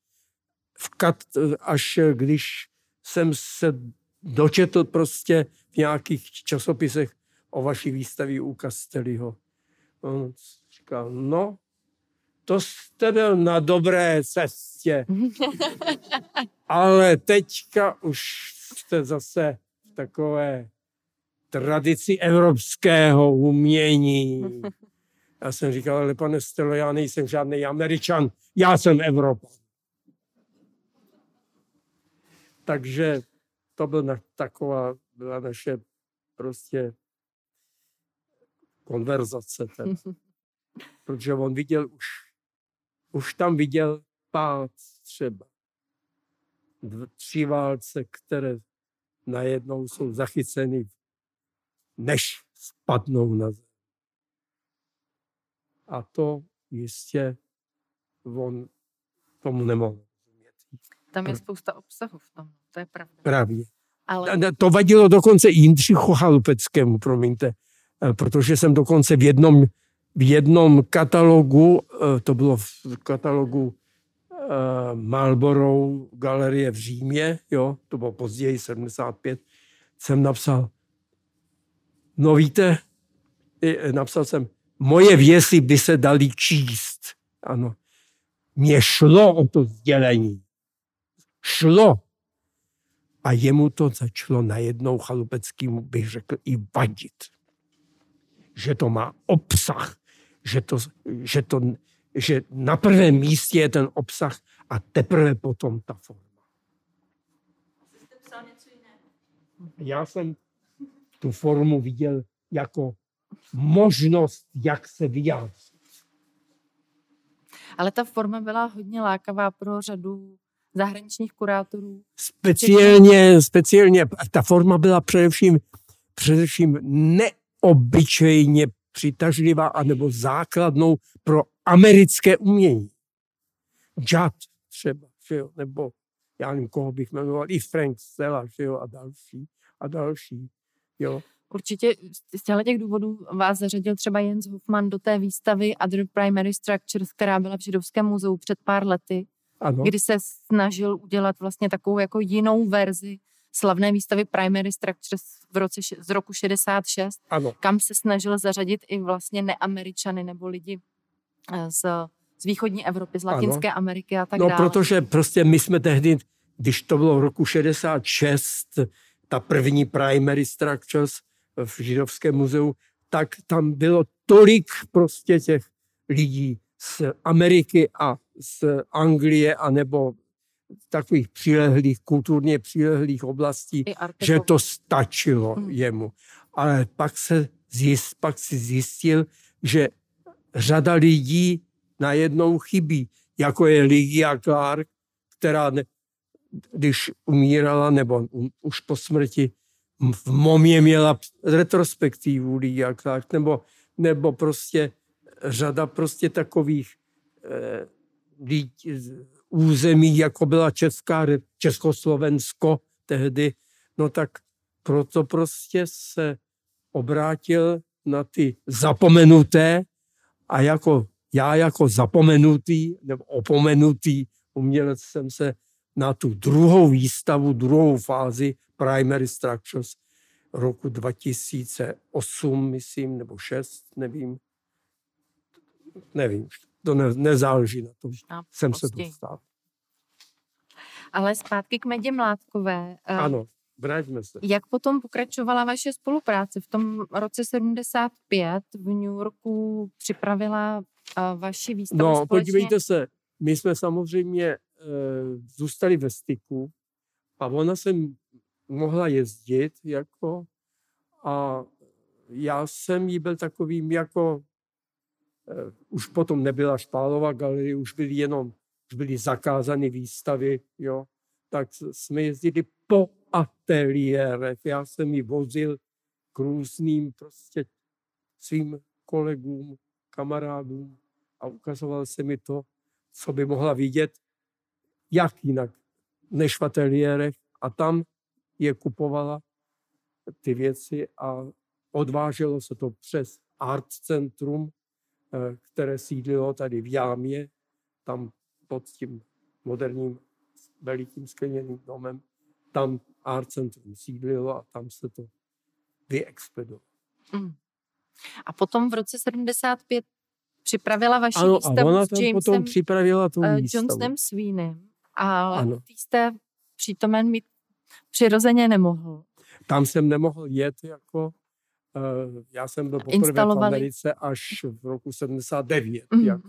v kat, až když jsem se dočetl prostě v nějakých časopisech o vaší výstavě u Castelliho. On říkal, no, to jste byl na dobré cestě. Ale teďka už jste zase v takové tradici evropského umění. Já jsem říkal, ale pane Stelo, já nejsem žádný Američan, já jsem Evropa. Takže to byla taková, byla naše prostě konverzace. Ten. (laughs) Protože on viděl už, už tam viděl pád třeba. Tři válce, které najednou jsou zachyceny, než spadnou na zem. A to jistě on tomu nemohl tam je spousta obsahu v tom, to je pravda. Právě. Ale... To vadilo dokonce i Jindřichu Chalupeckému, promiňte, eh, protože jsem dokonce v jednom, v jednom katalogu, eh, to bylo v katalogu uh, Marlborough galerie v Římě, jo, to bylo později, 75, jsem napsal, no víte, napsal jsem, moje věci by se dali číst. Ano. Mně šlo o to sdělení šlo, A jemu to začalo najednou chalupeckým, bych řekl, i vadit. Že to má obsah, že, to, že, to, že na prvém místě je ten obsah a teprve potom ta forma. Já jsem tu formu viděl jako možnost, jak se vyjádřit. Ale ta forma byla hodně lákavá pro řadu zahraničních kurátorů. Speciálně, speciálně ta forma byla především, především neobyčejně přitažlivá anebo základnou pro americké umění. Judd třeba, že jo, nebo já nevím, koho bych jmenoval, i Frank Stella, že jo, a další, a další, jo. Určitě z těchto těch důvodů vás zařadil třeba Jens Hoffman do té výstavy Other Primary Structures, která byla v Židovském muzeu před pár lety, ano. kdy se snažil udělat vlastně takovou jako jinou verzi slavné výstavy Primary Structures v roce, z roku 66, ano. kam se snažil zařadit i vlastně neameričany nebo lidi eh, z, z východní Evropy, z Latinské ano. Ameriky a tak no, dále. No, protože prostě my jsme tehdy, když to bylo v roku 66, ta první Primary Structures v Židovském muzeu, tak tam bylo tolik prostě těch lidí z Ameriky a z Anglie, anebo takových přilehlých, kulturně přilehlých oblastí, že to stačilo hmm. jemu. Ale pak, se zjist, pak si zjistil, že řada lidí najednou chybí, jako je Ligia Clark, která ne, když umírala, nebo už po smrti, v Momě měla retrospektivu Ligia Clark, nebo, nebo prostě řada prostě takových eh, lidí, území, jako byla Česká, Československo tehdy, no tak proto prostě se obrátil na ty zapomenuté a jako já jako zapomenutý nebo opomenutý umělec jsem se na tu druhou výstavu, druhou fázi Primary Structures roku 2008, myslím, nebo 6, nevím. Nevím, to ne, nezáleží na tom. No, jsem se dostal. Ale zpátky k Medě Mládkové. Eh, ano, vraťme se. Jak potom pokračovala vaše spolupráce? V tom roce 75 v New Yorku připravila uh, vaši výstavu No, společně... podívejte se, my jsme samozřejmě uh, zůstali ve styku a ona se mohla jezdit jako a já jsem jí byl takovým jako Eh, už potom nebyla Špálová galerie, už byly jenom, už byly zakázány výstavy, jo, tak jsme jezdili po ateliérech. Já jsem ji vozil k různým prostě svým kolegům, kamarádům a ukazoval se mi to, co by mohla vidět, jak jinak než v ateliérech. A tam je kupovala ty věci a odváželo se to přes Art Centrum, Eh, které sídlilo tady v Jámě, tam pod tím moderním velikým skleněným domem. Tam Art Centrum sídlilo a tam se to vyexpedovalo. Mm. A potom v roce 75 připravila vaši ano, výstavu a ona tam s Jamesem, potom připravila tu uh, Johnsonem Sweenem. A vy jste přítomen mít přirozeně nemohl. Tam jsem nemohl jet jako Eh, já jsem byl poprvé v Americe až v roku 79. Mm. Jak.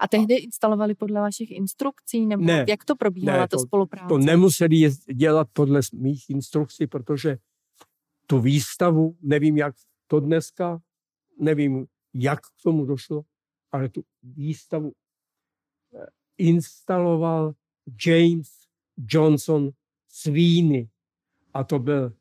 A tehdy instalovali podle vašich instrukcí, nebo ne, jak to probíhala ne, ta spolupráce? To nemuseli dělat podle mých instrukcí, protože tu výstavu, nevím jak to dneska, nevím jak k tomu došlo, ale tu výstavu eh, instaloval James Johnson Sweeney. A to byl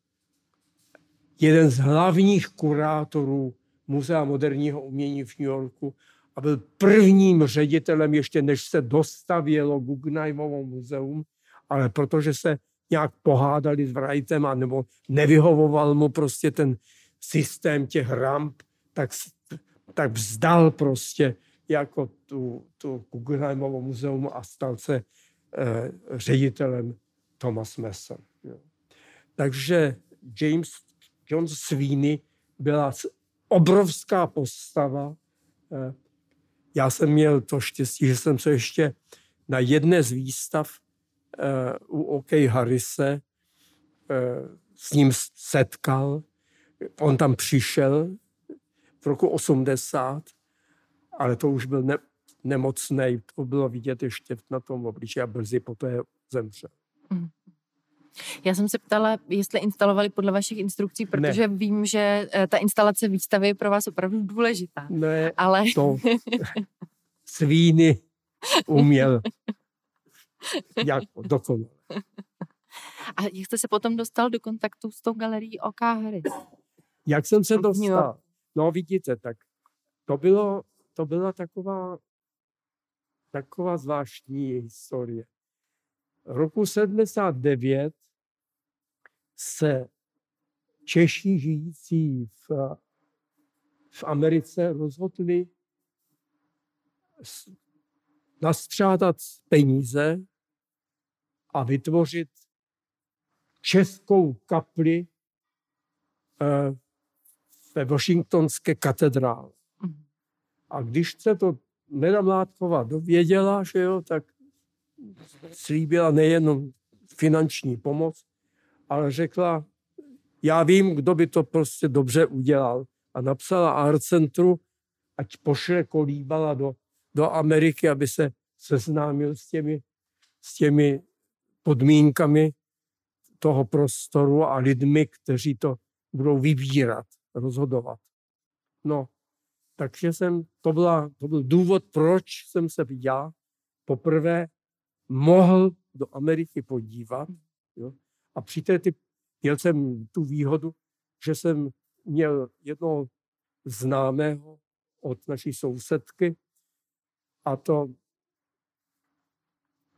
jeden z hlavních kurátorů Muzea moderního umění v New Yorku a byl prvním ředitelem, ještě než se dostavělo Guggenheimovo muzeum, ale protože se nějak pohádali s Wrightem a nebo nevyhovoval mu prostě ten systém těch ramp, tak, tak vzdal prostě jako tu, tu Guggenheimovo muzeum a stal se eh, ředitelem Thomas Messer. Takže James John Sweeney byla obrovská postava. Eh, já jsem měl to štěstí, že jsem se ještě na jedné z výstav eh, u OK Harrise s ním setkal. On tam přišel v roku 80, ale to už byl ne, nemocný, to bylo vidět ještě na tom obličeji a brzy poté zemřel. Mm. Já jsem se ptala, jestli instalovali podle vašich instrukcí, protože ne. vím, že eh, ta instalace výstavy je pro vás opravdu důležitá. Ne, ale... to (laughs) svíny uměl jako (laughs) dokonale. A jak jste se potom dostal do kontaktu s tou galerií OK Harris? Jak jsem se dostal? No vidíte, tak to bylo, to byla taková, taková zvláštní historie. Roku 79 se Češi žijící v, v Americe rozhodli nastřádat peníze a vytvořit českou kapli eh, ve Washingtonské katedrále. Mhm. A když se to Neda Mládková dověděla, že jo, tak slíbila nejenom finanční pomoc, ale řekla, já vím, kdo by to prostě dobře udělal. A napsala Art Centru, ať pošle kolíbala do, do Ameriky, aby se seznámil s těmi, s těmi podmínkami toho prostoru a lidmi, kteří to budou vybírat, rozhodovat. No, takže jsem, to, byla, to byl důvod, proč jsem se já poprvé mohl do Ameriky podívat. Jo. A při té typ, měl jsem tu výhodu, že jsem měl jednoho známého od naší sousedky a to,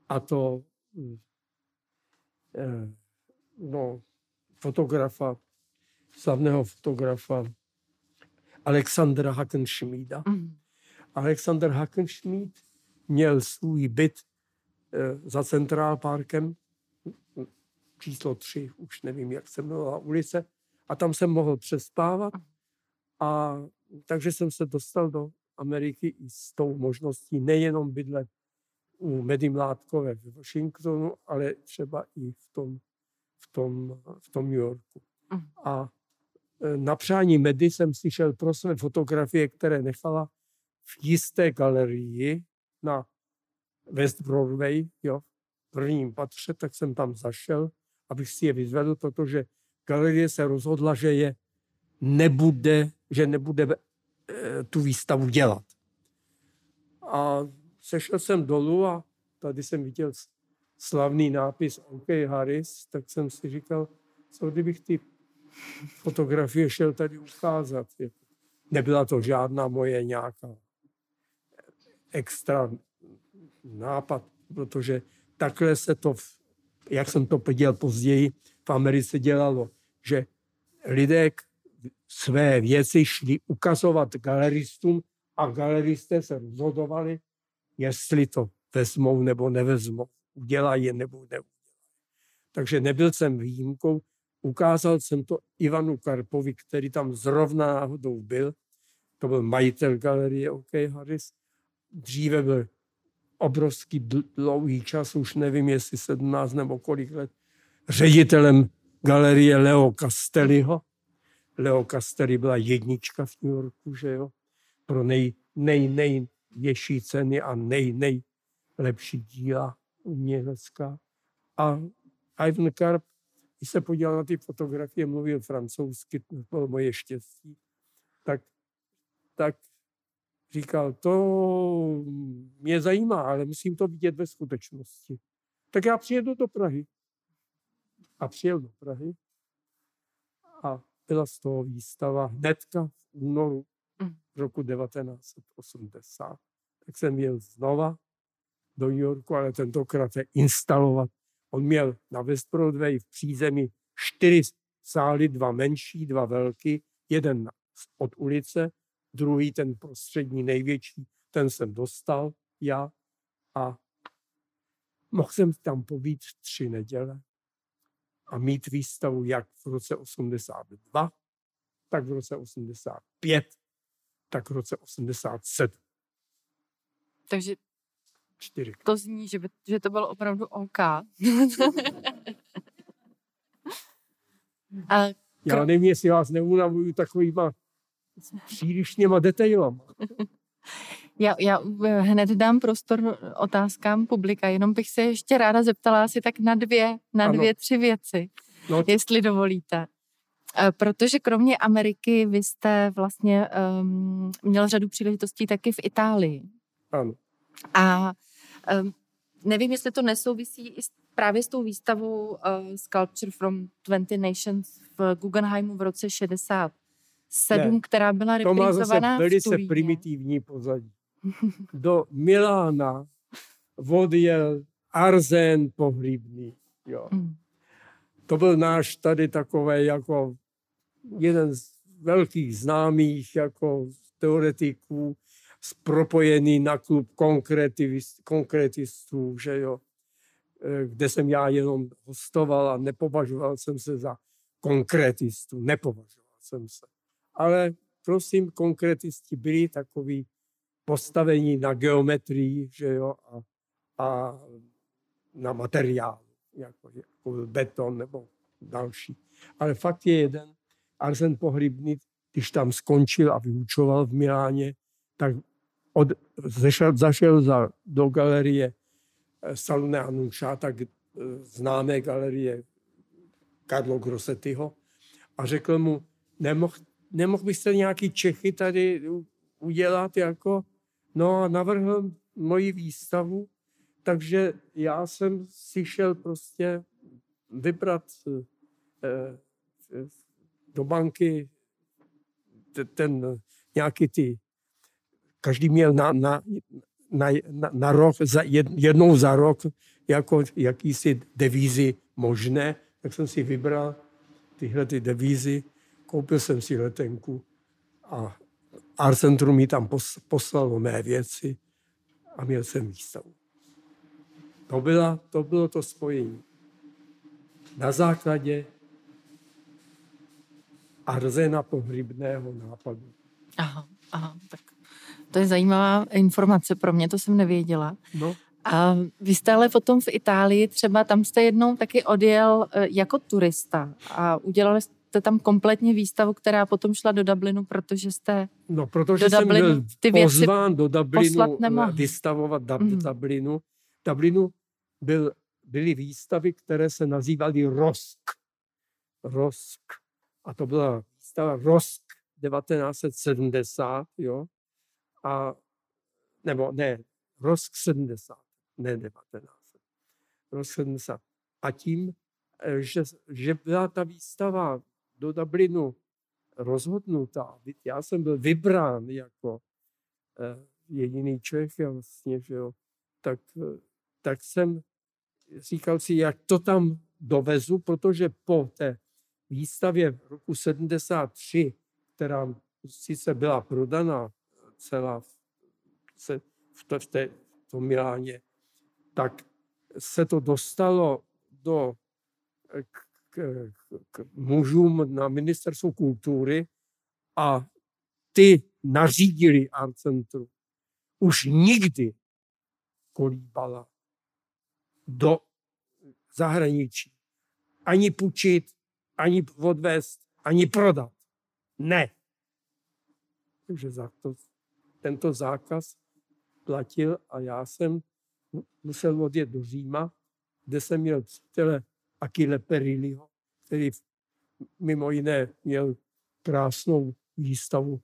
a to eh, no, fotografa, slavného fotografa Alexandra Hackenschmieda. Mm. Alexander Hackenschmied měl svůj byt eh, za Central Parkem, číslo 3, už nevím, jak se jmenovala ulice, a tam jsem mohl přespávat. A takže jsem se dostal do Ameriky i s tou možností nejenom bydlet u Medy Mládkové v Washingtonu, ale třeba i v tom v tom, v tom New Yorku. Mm. A e, na přání Medy jsem slyšel pro své fotografie, které nechala v jisté galerii na West Broadway, jo, v prvním patře, tak jsem tam zašel, abych si je vyzvedl, protože galerie se rozhodla, že je nebude, že nebude e, tu výstavu dělat. A sešel jsem dolů a tady jsem viděl slavný nápis OK Harris, tak jsem si říkal, co kdybych ty fotografie šel tady ukázat. Nebyla to žádná moje nějaká extra nápad, protože takhle se to, jak jsem to podělal později, v Americe dělalo, že lidé své věci šli ukazovat galeristům a galeristé se rozhodovali, jestli to vezmou nebo nevezmou udělají nebo neudělají. Takže nebyl jsem výjimkou. Ukázal jsem to Ivanu Karpovi, který tam zrovna náhodou byl. To byl majitel galerie OK Harris. Dříve byl obrovský dlouhý čas, už nevím, jestli 17 nebo kolik let, ředitelem galerie Leo Castelliho. Leo Castelli byla jednička v New Yorku, že jo, pro nej, nej, největší ceny a nej, nejlepší díla umělecká. A Ivan Karp, když se podíval na ty fotografie, mluvil francouzsky, to bylo moje štěstí, tak, tak říkal, to mě zajímá, ale musím to vidět ve skutečnosti. Tak já přijedu do Prahy. A přijel do Prahy a byla z toho výstava hnedka v únoru mm. roku 1980. Tak jsem jel znova do New Yorku, ale tentokrát se instalovat. On měl na West Broadway v přízemí čtyři sály, dva menší, dva velký, jeden od ulice, druhý ten prostřední největší, ten jsem dostal já a mohl jsem tam pobít tři neděle a mít výstavu jak v roce 82, tak v roce 85, tak v roce 87. Takže Čtyři. To zní, že, by, že to bylo opravdu OK. (laughs) A Já nevím, jestli vás neunavuju takovýma přílišněma detailama. (laughs) Já, já eh, hned dám prostor otázkám publika, jenom bych se ještě ráda zeptala asi tak na dvě, na ano. dvě, tři věci, no. jestli dovolíte. Eh, protože kromě Ameriky vy jste vlastně um, měl řadu příležitostí taky v Itálii. Ano. A um, nevím, jestli to nesouvisí i s, právě s tou výstavou uh, Sculpture from 20 Nations v Guggenheimu v roce 67, ne, která byla reprizovaná To má zase velice primitivní pozadí. (laughs) Do Milána odjel Arzen Pohrybný. Jo. Mm. To byl náš tady takový jako jeden z velkých známých jako teoretiků, propojený na klub konkretistů, že jo, eh, kde jsem já jenom hostoval a nepovažoval jsem se za konkretistu, nepovažoval jsem se. Ale prosím, konkretisti byli takový postavení na geometrii, že jo, a, a na materiálu, jako, jako beton nebo další. Ale fakt je jeden, Arsen Pohrybný, když tam skončil a vyučoval v Miláně, tak od, zešel, zašel za, do galerie eh, Salone Anuša, tak eh, známé galerie Karlo Grossettiho a řekl mu, nemohl, nemohl byste nějaký Čechy tady udělat jako, no a navrhl moji výstavu, takže já jsem si šel prostě vybrat eh, do banky ten nějaký ty, každý měl na, na, na, na, na rok, za jednou za rok jako jakýsi devízy možné, tak jsem si vybral tyhle ty devízy, koupil jsem si letenku a Arcentrum mi tam poslalo mé věci a měl jsem výstavu. To, byla, to bylo to spojení. Na základě Arzena Pohrybného nápadu. Aha, aha, tak to je zajímavá informace pro mě, to jsem nevěděla. No. A vy jste ale potom v Itálii, třeba tam jste jednou taky odjel e, jako turista a udělali jste tam kompletně výstavu, která potom šla do Dublinu, protože jste No, protože do jsem Dublinu byl ty pozván do Dublinu vystavovat Dub, mm. Dublinu. Dublinu byl, byly výstavy, které se nazývaly ROSK. ROSK a to byla výstava Rosk 1970, jo, a, nebo ne, Rosk 70, ne 19, Rosk 70. A tím, eh, že, že byla ta výstava do Dublinu rozhodnutá, já jsem byl vybrán jako eh, jediný Čech, vlastně, že jo, tak, eh, tak jsem říkal si, jak to tam dovezu, protože po té výstavě v roku 73, která sice byla prodaná celá v, se, v, to, v, té, v tom Miláně, tak se to dostalo do, k, k, k mužům na ministerstvu kultury a ty nařídili Art Centru už nikdy kolíbala do zahraničí. Ani půjčit, ani odvést, ani prodat. Ne. Takže za to, tento zákaz platil a já jsem musel odjet do Říma, kde jsem měl přítele Achille Periliho, který mimo jiné měl krásnou výstavu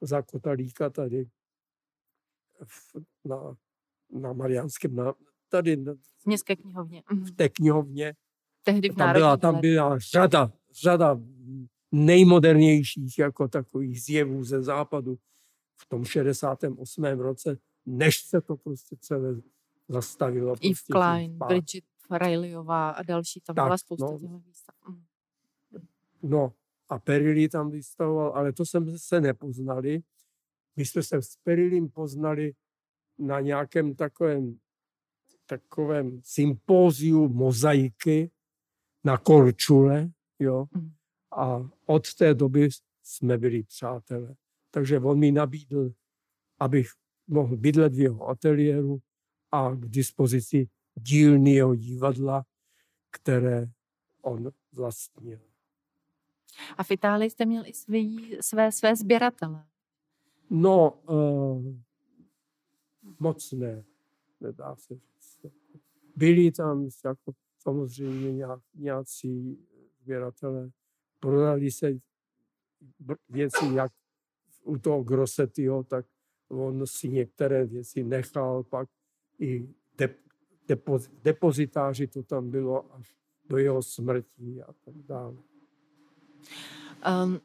za Kotalíka tady na, na Mariánském, na, tady na, v městské knihovně. V té knihovně tehdy v tam byla, tam byla řada, řada nejmodernějších jako takových zjevů ze západu v tom 68. roce, než se to prostě celé zastavilo. Prostě Klein, Bridget Rileyová a další, tam tak, byla spousta no, těchto výstav. Mm. No a Perilli tam vystavoval, ale to jsme se nepoznali. My jsme se s Perillim poznali na nějakém takovém, takovém sympóziu mozaiky, na Korčule, jo. Hmm. A od té doby jsme byli přátelé. Takže on mi nabídl, abych mohl bydlet v jeho ateliéru a k dispozici dílny jeho divadla, které on vlastnil. A v Itálii jste měl i svý, své, své sběratele. No, uh, moc ne, nedá se říct. Byli tam jako samozřejmě nějací sběratele, prodali se věci jak u toho Grossettiho, tak on si některé věci nechal, pak i depo, depozitáři to tam bylo až do jeho smrti a tak dále. Um,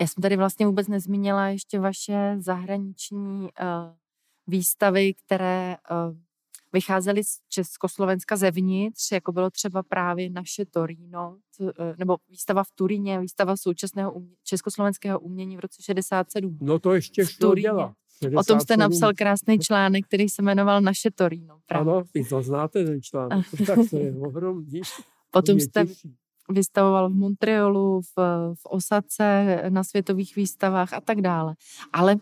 já jsem tady vlastně vůbec nezmínila ještě vaše zahraniční uh, výstavy, které uh, vycházely z Československa zevnitř, jako bylo třeba právě naše Torino, eh, nebo výstava v Turíně, výstava současného umě, československého umění v roce 67. No to ještě šlo dělat. O tom jste napsal krásný článek, který se jmenoval Naše Torino. Právě. Ano, vy to znáte, ten článek. (laughs) tak to je ohromný. Potom jste vystavoval v Montrealu, v, v Osace, na světových výstavách a tak dále. Ale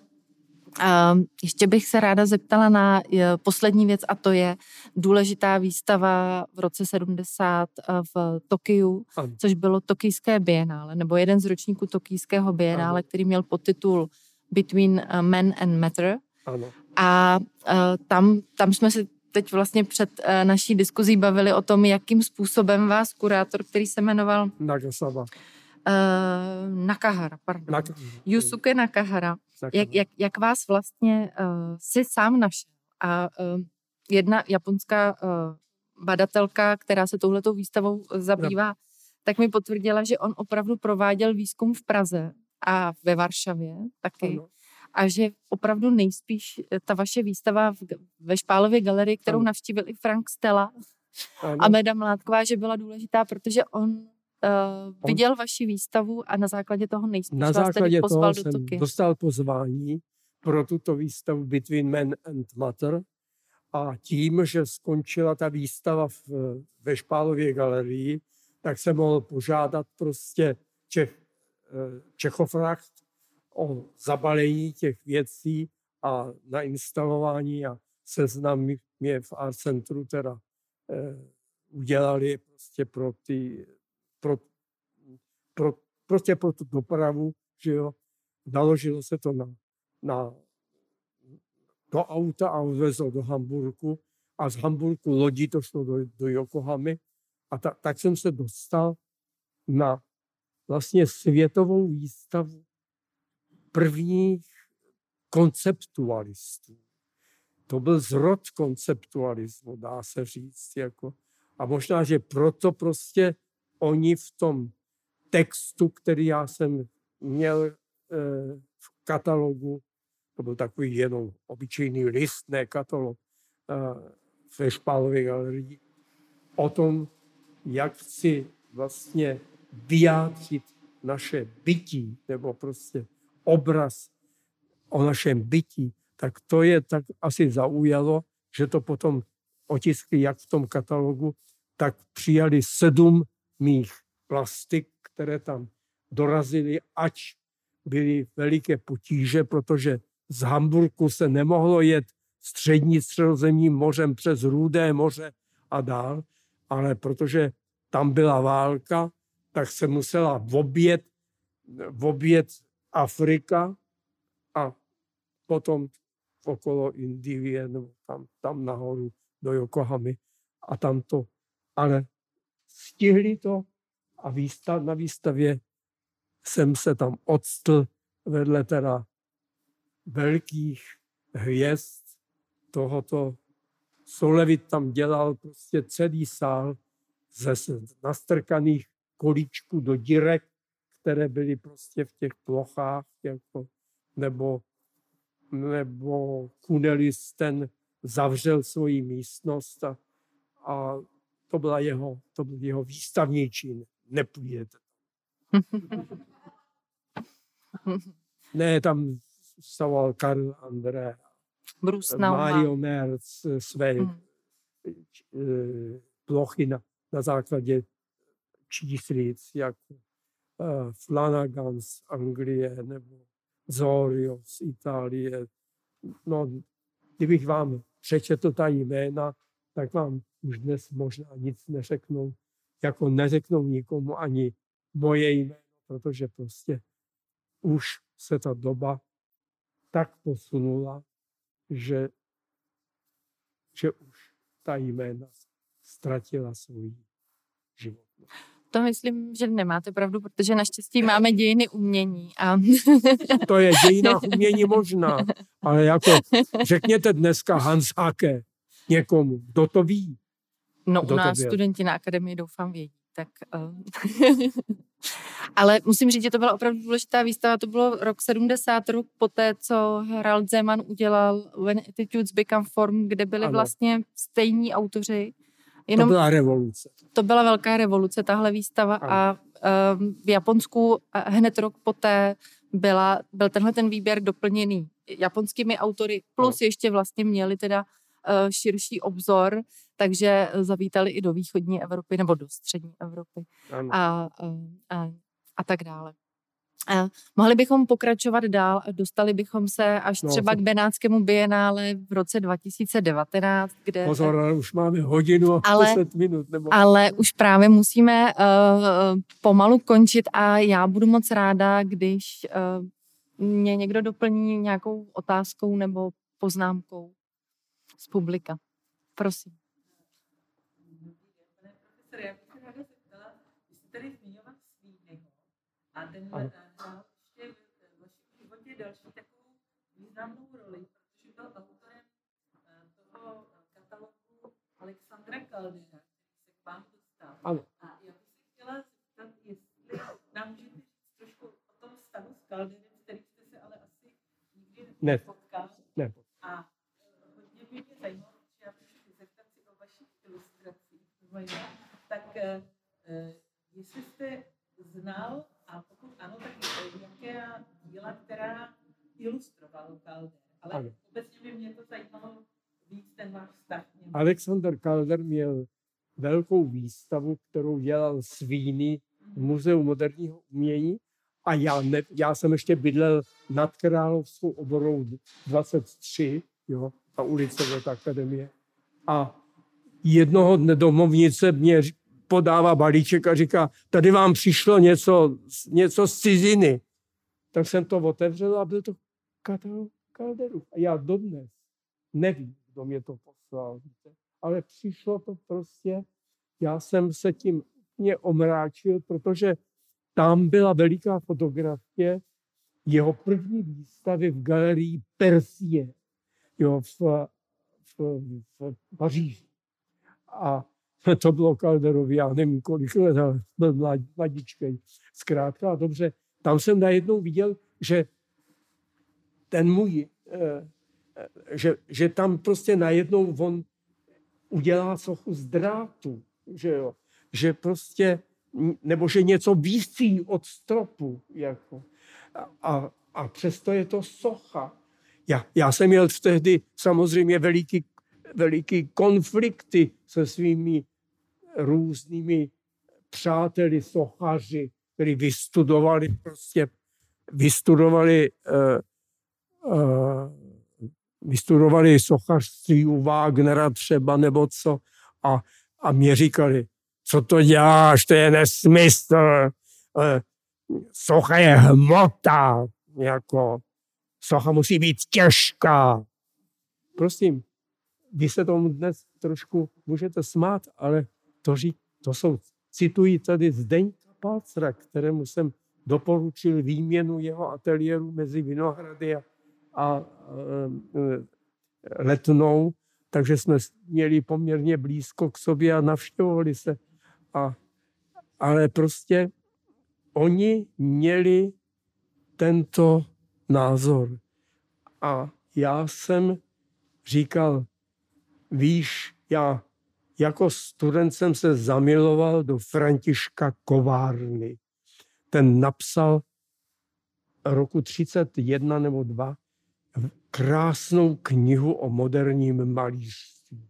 Um, ještě bych se ráda zeptala na je, poslední věc a to je důležitá výstava v roce 70 eh, v Tokiu, ano. což bylo Tokijské bienále, nebo jeden z ročníků Tokijského bienále, ano. který měl podtitul Between uh, Men and Matter. Ano. A uh, tam, tam jsme se teď vlastně před uh, naší diskuzí bavili o tom, jakým způsobem vás kurátor, který se jmenoval Nagasava. Uh, Nakahara, pardon. Nak- Yusuke Nakahara. Jak, jak, jak vás vlastně uh, si sám našel? A uh, jedna japonská uh, badatelka, která se touhletou výstavou zabývá, no. tak mi potvrdila, že on opravdu prováděl výzkum v Praze a ve Varšavě taky. Ano. A že opravdu nejspíš ta vaše výstava v, ve Špálově galerii, kterou ano. navštívil i Frank Stella ano. a Meda Mládková, že byla důležitá, protože on uh, viděl vaši výstavu a na základě toho nejspíš na vás základě tedy toho do jsem Toky. dostal pozvání pro tuto výstavu Between Men and Matter a tím, že skončila ta výstava v, ve Špálově galerii, tak jsem mohl požádat prostě Čech, eh, Čechofracht o zabalení těch věcí a nainstalování a seznam mě v Art Centru teda eh, udělali prostě pro ty pro, pro, prostě pro tu dopravu, že jo, naložilo se to na, na, do auta a odvezlo do Hamburku a z Hamburku lodí to šlo do, do Yokohamy a ta, tak jsem se dostal na vlastně světovou výstavu prvních konceptualistů. To byl zrod konceptualismu, dá se říct. Jako. A možná, že proto prostě oni v tom textu, který já jsem měl eh, v katalogu, to byl takový jenom obyčejný list, ne katalog, eh, ve Špálově galerii, o tom, jak chci vlastně vyjádřit naše bytí, nebo prostě obraz o našem bytí, tak to je tak asi zaujalo, že to potom otiskli jak v tom katalogu, tak přijali sedm mých plastik, které tam dorazily, ač byly veliké potíže, protože z Hamburku se nemohlo jet střední středozemním mořem přes Rudé moře a dál, ale protože tam byla válka, tak se musela obět, obět Afrika a potom okolo Indie, nebo tam, tam nahoru do Yokohamy a tam to. Ale stihli to a výstav, na výstavě jsem se tam odstl vedle teda velkých hvězd tohoto. Solevit tam dělal prostě celý sál ze nastrkaných kolíčků do direk, které byly prostě v těch plochách, jako, nebo, nebo Kunelis ten zavřel svoji místnost a, a to, byla jeho, to byl jeho výstavní čin. Nepůjdete. (laughs) ne, tam stával Karl André, Mario Merz své mm. plochy na, na základě číslic, jako uh, Flanagan z Anglie nebo Zorio z Itálie. No, kdybych vám přečetl ta jména, tak vám už dnes možná nic neřeknou, jako neřeknou nikomu ani moje jméno, protože prostě už se ta doba tak posunula, že, že už ta jména ztratila svůj život. To myslím, že nemáte pravdu, protože naštěstí máme dějiny umění. A... (laughs) To je dějina (laughs) umění možná, ale jako řekněte dneska Hans Hake někomu, kdo to ví? No kdo u nás studenti na akademii doufám vědí. Tak, uh... (laughs) Ale musím říct, že to byla opravdu důležitá výstava. To bylo rok 70, rok poté, co Harald Zeman udělal When Attitudes Become Form, kde byli ano. vlastně stejní autoři. Jenom, to byla revoluce. To byla velká revoluce, tahle výstava. Ano. A um, v Japonsku hned rok poté byla, byl tenhle ten výběr doplněný japonskými autory, plus ano. ještě vlastně měli teda uh, širší obzor, takže zavítali i do východní Evropy nebo do střední Evropy. Ano. A, a, a tak dále. A mohli bychom pokračovat dál a dostali bychom se až no, třeba to... k Benátskému bienále v roce 2019, kde... Pozor, ale už máme hodinu a ale, 10 minut. Nebo... Ale už právě musíme uh, pomalu končit a já budu moc ráda, když uh, mě někdo doplní nějakou otázkou nebo poznámkou z publika. Prosím. A tenhle hrál ještě v životě další takovou významnou roli, protože byl autorem eh, toho katalogu Alexandra Kaldera, který se k vám dostal. Ano. A já bych se chtěla zeptat, jestli nám můžete říct trošku o tom stavu s Kalderem, který jste se ale asi nikdy nepotkal. Ne. A eh, hodně by mě zajímalo, že já bych zeptat si o vašich ilustracích, tak eh, jestli jste znal a pokud ano, tak jaké díla, která ilustroval Calder. Ale ano. obecně by mě to zajímalo víc ten váš vztah. Alexander Calder měl velkou výstavu, kterou dělal Svíny v mhm. Muzeu moderního umění a já, ne, já jsem ještě bydlel nad Královskou oborou 23, jo, na ulici Vět Akademie. A jednoho dne domovnice mě podává balíček a říká, tady vám přišlo něco, něco z ciziny. Tak jsem to otevřel a byl to katalog Calderu. A já dodnes nevím, kdo mě to poslal. Ale přišlo to prostě, já jsem se tím mě omráčil, protože tam byla veliká fotografie jeho první výstavy v galerii Persie jo, v, v, v Paříži. A to bylo Calderovi, já nevím kolik let, ale byl mladičkej. Zkrátka dobře, tam jsem najednou viděl, že ten můj, eh, eh, že, že tam prostě najednou on udělá sochu z drátu, že jo, že prostě, nebo že něco vící od stropu, jako. A, a přesto je to socha. Já, já jsem měl tehdy samozřejmě veliký, veliký konflikty se svými různými přáteli, sochaři, kteří vystudovali prostě, vystudovali, uh, uh, vystudovali sochařství u Wagnera třeba nebo co a, a mě říkali, co to děláš, to je nesmysl, uh, socha je hmota, jako socha musí být těžká. Prosím, vy se tomu dnes trošku můžete smát, ale to, ří, to jsou, cituji tady Zdeňka Palcra, kterému jsem doporučil výměnu jeho ateliéru mezi Vinohrady a, a e, Letnou, takže jsme měli poměrně blízko k sobě a navštěvovali se. A, ale prostě oni měli tento názor. A já jsem říkal, víš, já jako student jsem se zamiloval do Františka Kovárny. Ten napsal roku 31 nebo 2 krásnou knihu o moderním malířství.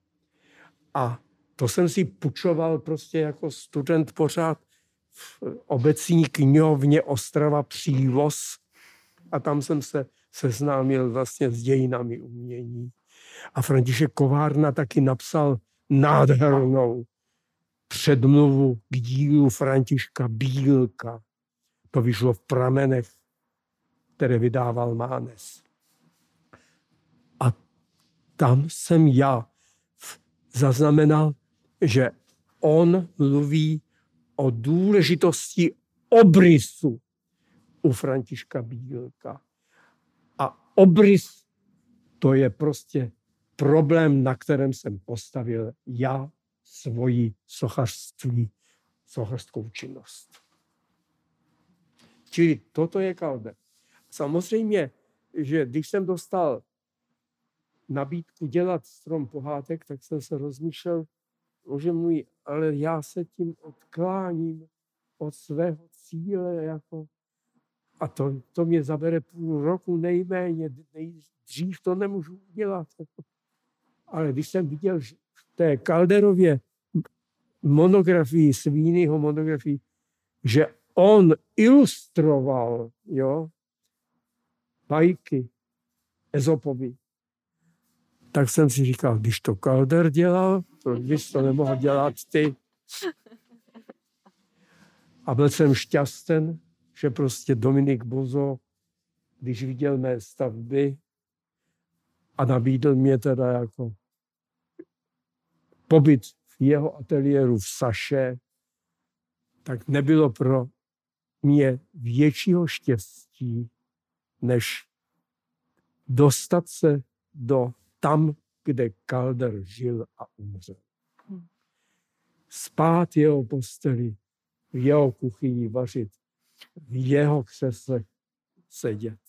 A to jsem si pučoval prostě jako student pořád v obecní knihovně Ostrava Přívoz a tam jsem se seznámil vlastně s dějinami umění. A František Kovárna taky napsal nádhernou předmluvu k dílu Františka Bílka. To vyšlo v pramenech, které vydával Mánes. A tam jsem já zaznamenal, že on mluví o důležitosti obrysu u Františka Bílka. A obrys to je prostě problém, na kterém jsem postavil já svoji sochařství, sochařskou činnost. Čili toto je kalde. Samozřejmě, že když jsem dostal nabídku dělat strom pohádek, tak jsem se rozmýšlel, že můj, ale já se tím odkláním od svého cíle, jako, a to, to mě zabere půl roku nejméně, nejdřív to nemůžu udělat. Jako. Ale když jsem viděl v té Kalderově monografii, Svínýho monografii, že on ilustroval jo, bajky Ezopovi, tak jsem si říkal, když to Calder dělal, proč bys to nemohl dělat ty? A byl jsem šťasten, že prostě Dominik Bozo, když viděl mé stavby a nabídl mě teda jako pobyt v jeho ateliéru v Saše, tak nebylo pro mě většího štěstí, než dostat se do tam, kde Calder žil a umřel. Hm. Spát jeho posteli, v jeho kuchyni vařit, v jeho křesle sedět.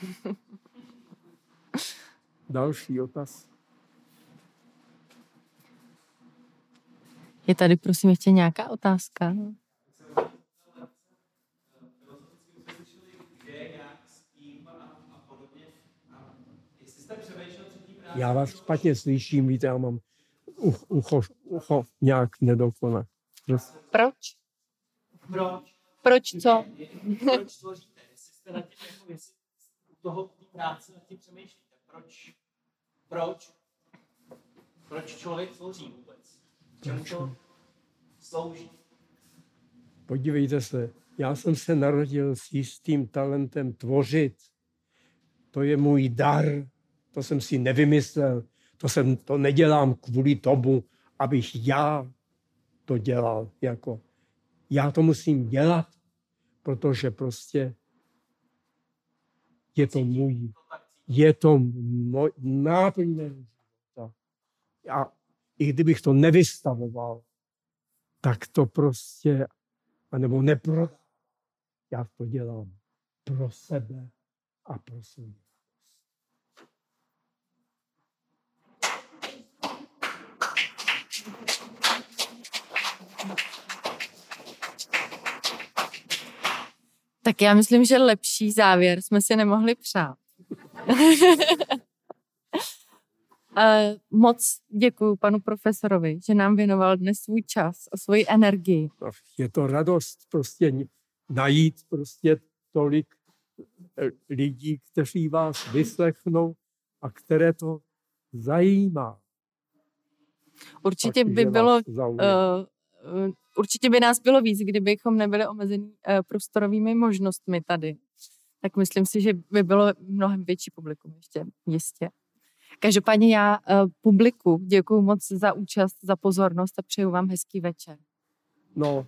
(laughs) Další otaz. Je tady prosím ještě nějaká otázka? Já vás špatně slyším, víte, já mám ucho, ucho nějak nedokoná. Proč? Proč? Proč co? Proč tvoříte? Jestli jste na tím, jako jestli toho té práce nad tím přemýšlíte. Proč? Proč? Proč člověk tvoří vůbec? Čemu to slouží? Podívejte se, já jsem se narodil s jistým talentem tvořit. To je můj dar, to jsem si nevymyslel, to, jsem, to nedělám kvůli tomu, abych já to dělal. Jako, já to musím dělat, protože prostě je to můj, je to můj náplň života. A i kdybych to nevystavoval, tak to prostě, anebo neprodám. Já to dělám pro sebe a pro svůj. Tak já myslím, že lepší závěr jsme si nemohli přát. (laughs) Moc děkuji panu profesorovi, že nám věnoval dnes svůj čas a svoji energii. Je to radost prostě najít prostě tolik eh, lidí, kteří vás vyslechnou a které to zajímá. Určitě by bylo uh, určitě by nás bylo víc, kdybychom nebyli omezení uh, prostorovými možnostmi tady. Tak myslím si, že by bylo mnohem větší publikum ještě, jistě. Každopádně já uh, publiku děkuji moc za účast, za pozornost a přeju vám hezký večer. No.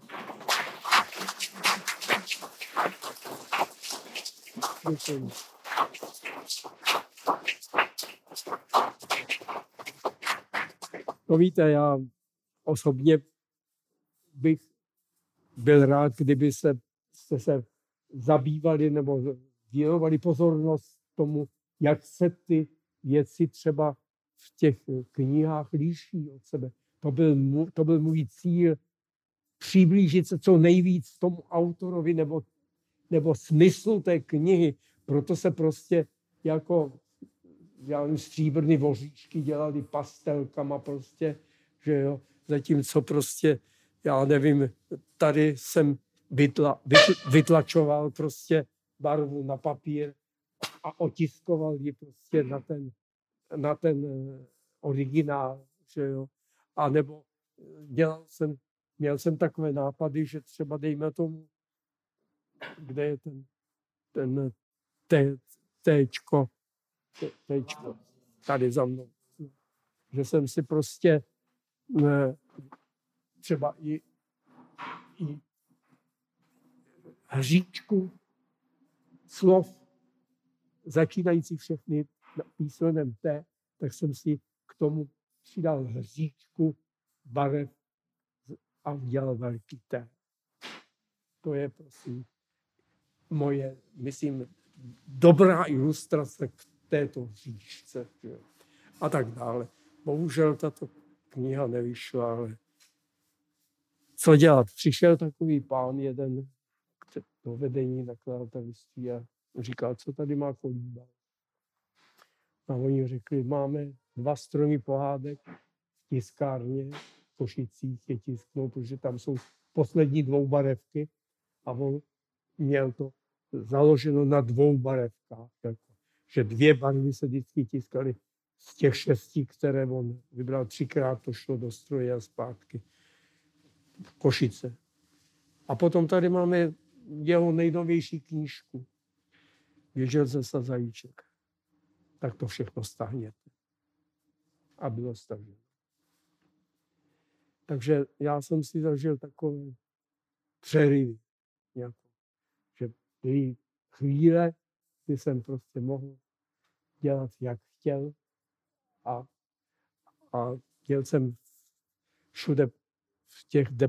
Děkuji. To víte, já osobně bych byl rád, kdyby se, jste se zabývali nebo věnovali pozornost tomu, jak se ty věci třeba v těch knihách líší od sebe. To byl, to byl můj cíl, přiblížit se co nejvíc tomu autorovi nebo, nebo smyslu té knihy. Proto se prostě jako já stříbrný voříšky dělali pastelkama prostě, že jo, zatímco prostě já nevím, tady jsem vytla, vytl, vytlačoval prostě barvu na papír a otiskoval ji prostě na ten, na ten eh, originál, že jo. A nebo eh, dělal jsem, měl jsem takové nápady, že třeba dejme tomu, kde je ten, ten té, téčko, té, téčko, tady za mnou. Že jsem si prostě ne, třeba i, i hříčku slov začínající všechny písmenem T, tak jsem si k tomu přidal hříčku barev a udělal velký T. To je prosím moje, myslím, dobrá ilustrace k této hříčce. A tak dále. Bohužel tato kniha nevyšla, ale co dělat? Přišel takový pán jeden do vedení nakladatelství a říkal, co tady má kolíba. A oni řekli, máme dva stromy pohádek v tiskárně v Košicích je tisknou, protože tam jsou poslední dvou barevky a on měl to založeno na dvou barevkách. Jako, že dvě barvy se vždycky tiskaly z těch šesti, které on vybral třikrát, to šlo do stroje a zpátky. Košice. A potom tady máme jeho nejnovější knížku. Běžel ze zajíček. Tak to všechno stáhněte. A bylo staženo. Takže já jsem si zažil takové přerivy. Jako, že byly chvíle, kdy jsem prostě mohl dělat, jak chtěl. A, a dělal jsem všude v těch, de,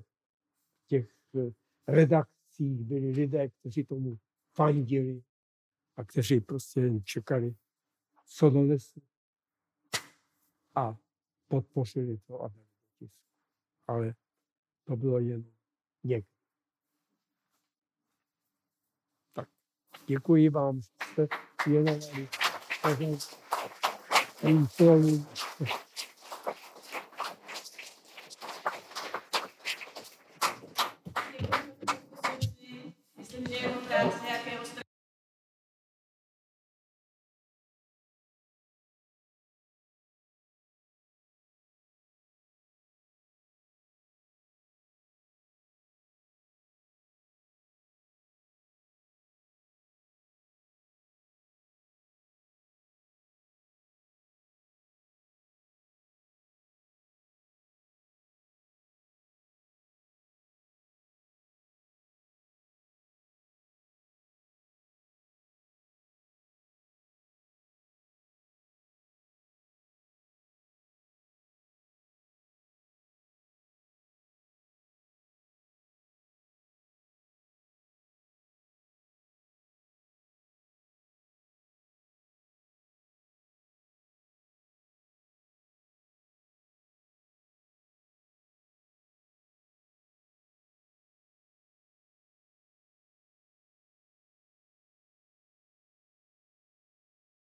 těch eh, redakcích byli lidé, kteří tomu fandili a kteří prostě jen čekali, co donesu. A podpořili to a. Ale to bylo jen někdy. Tak děkuji vám, že jste věnovali.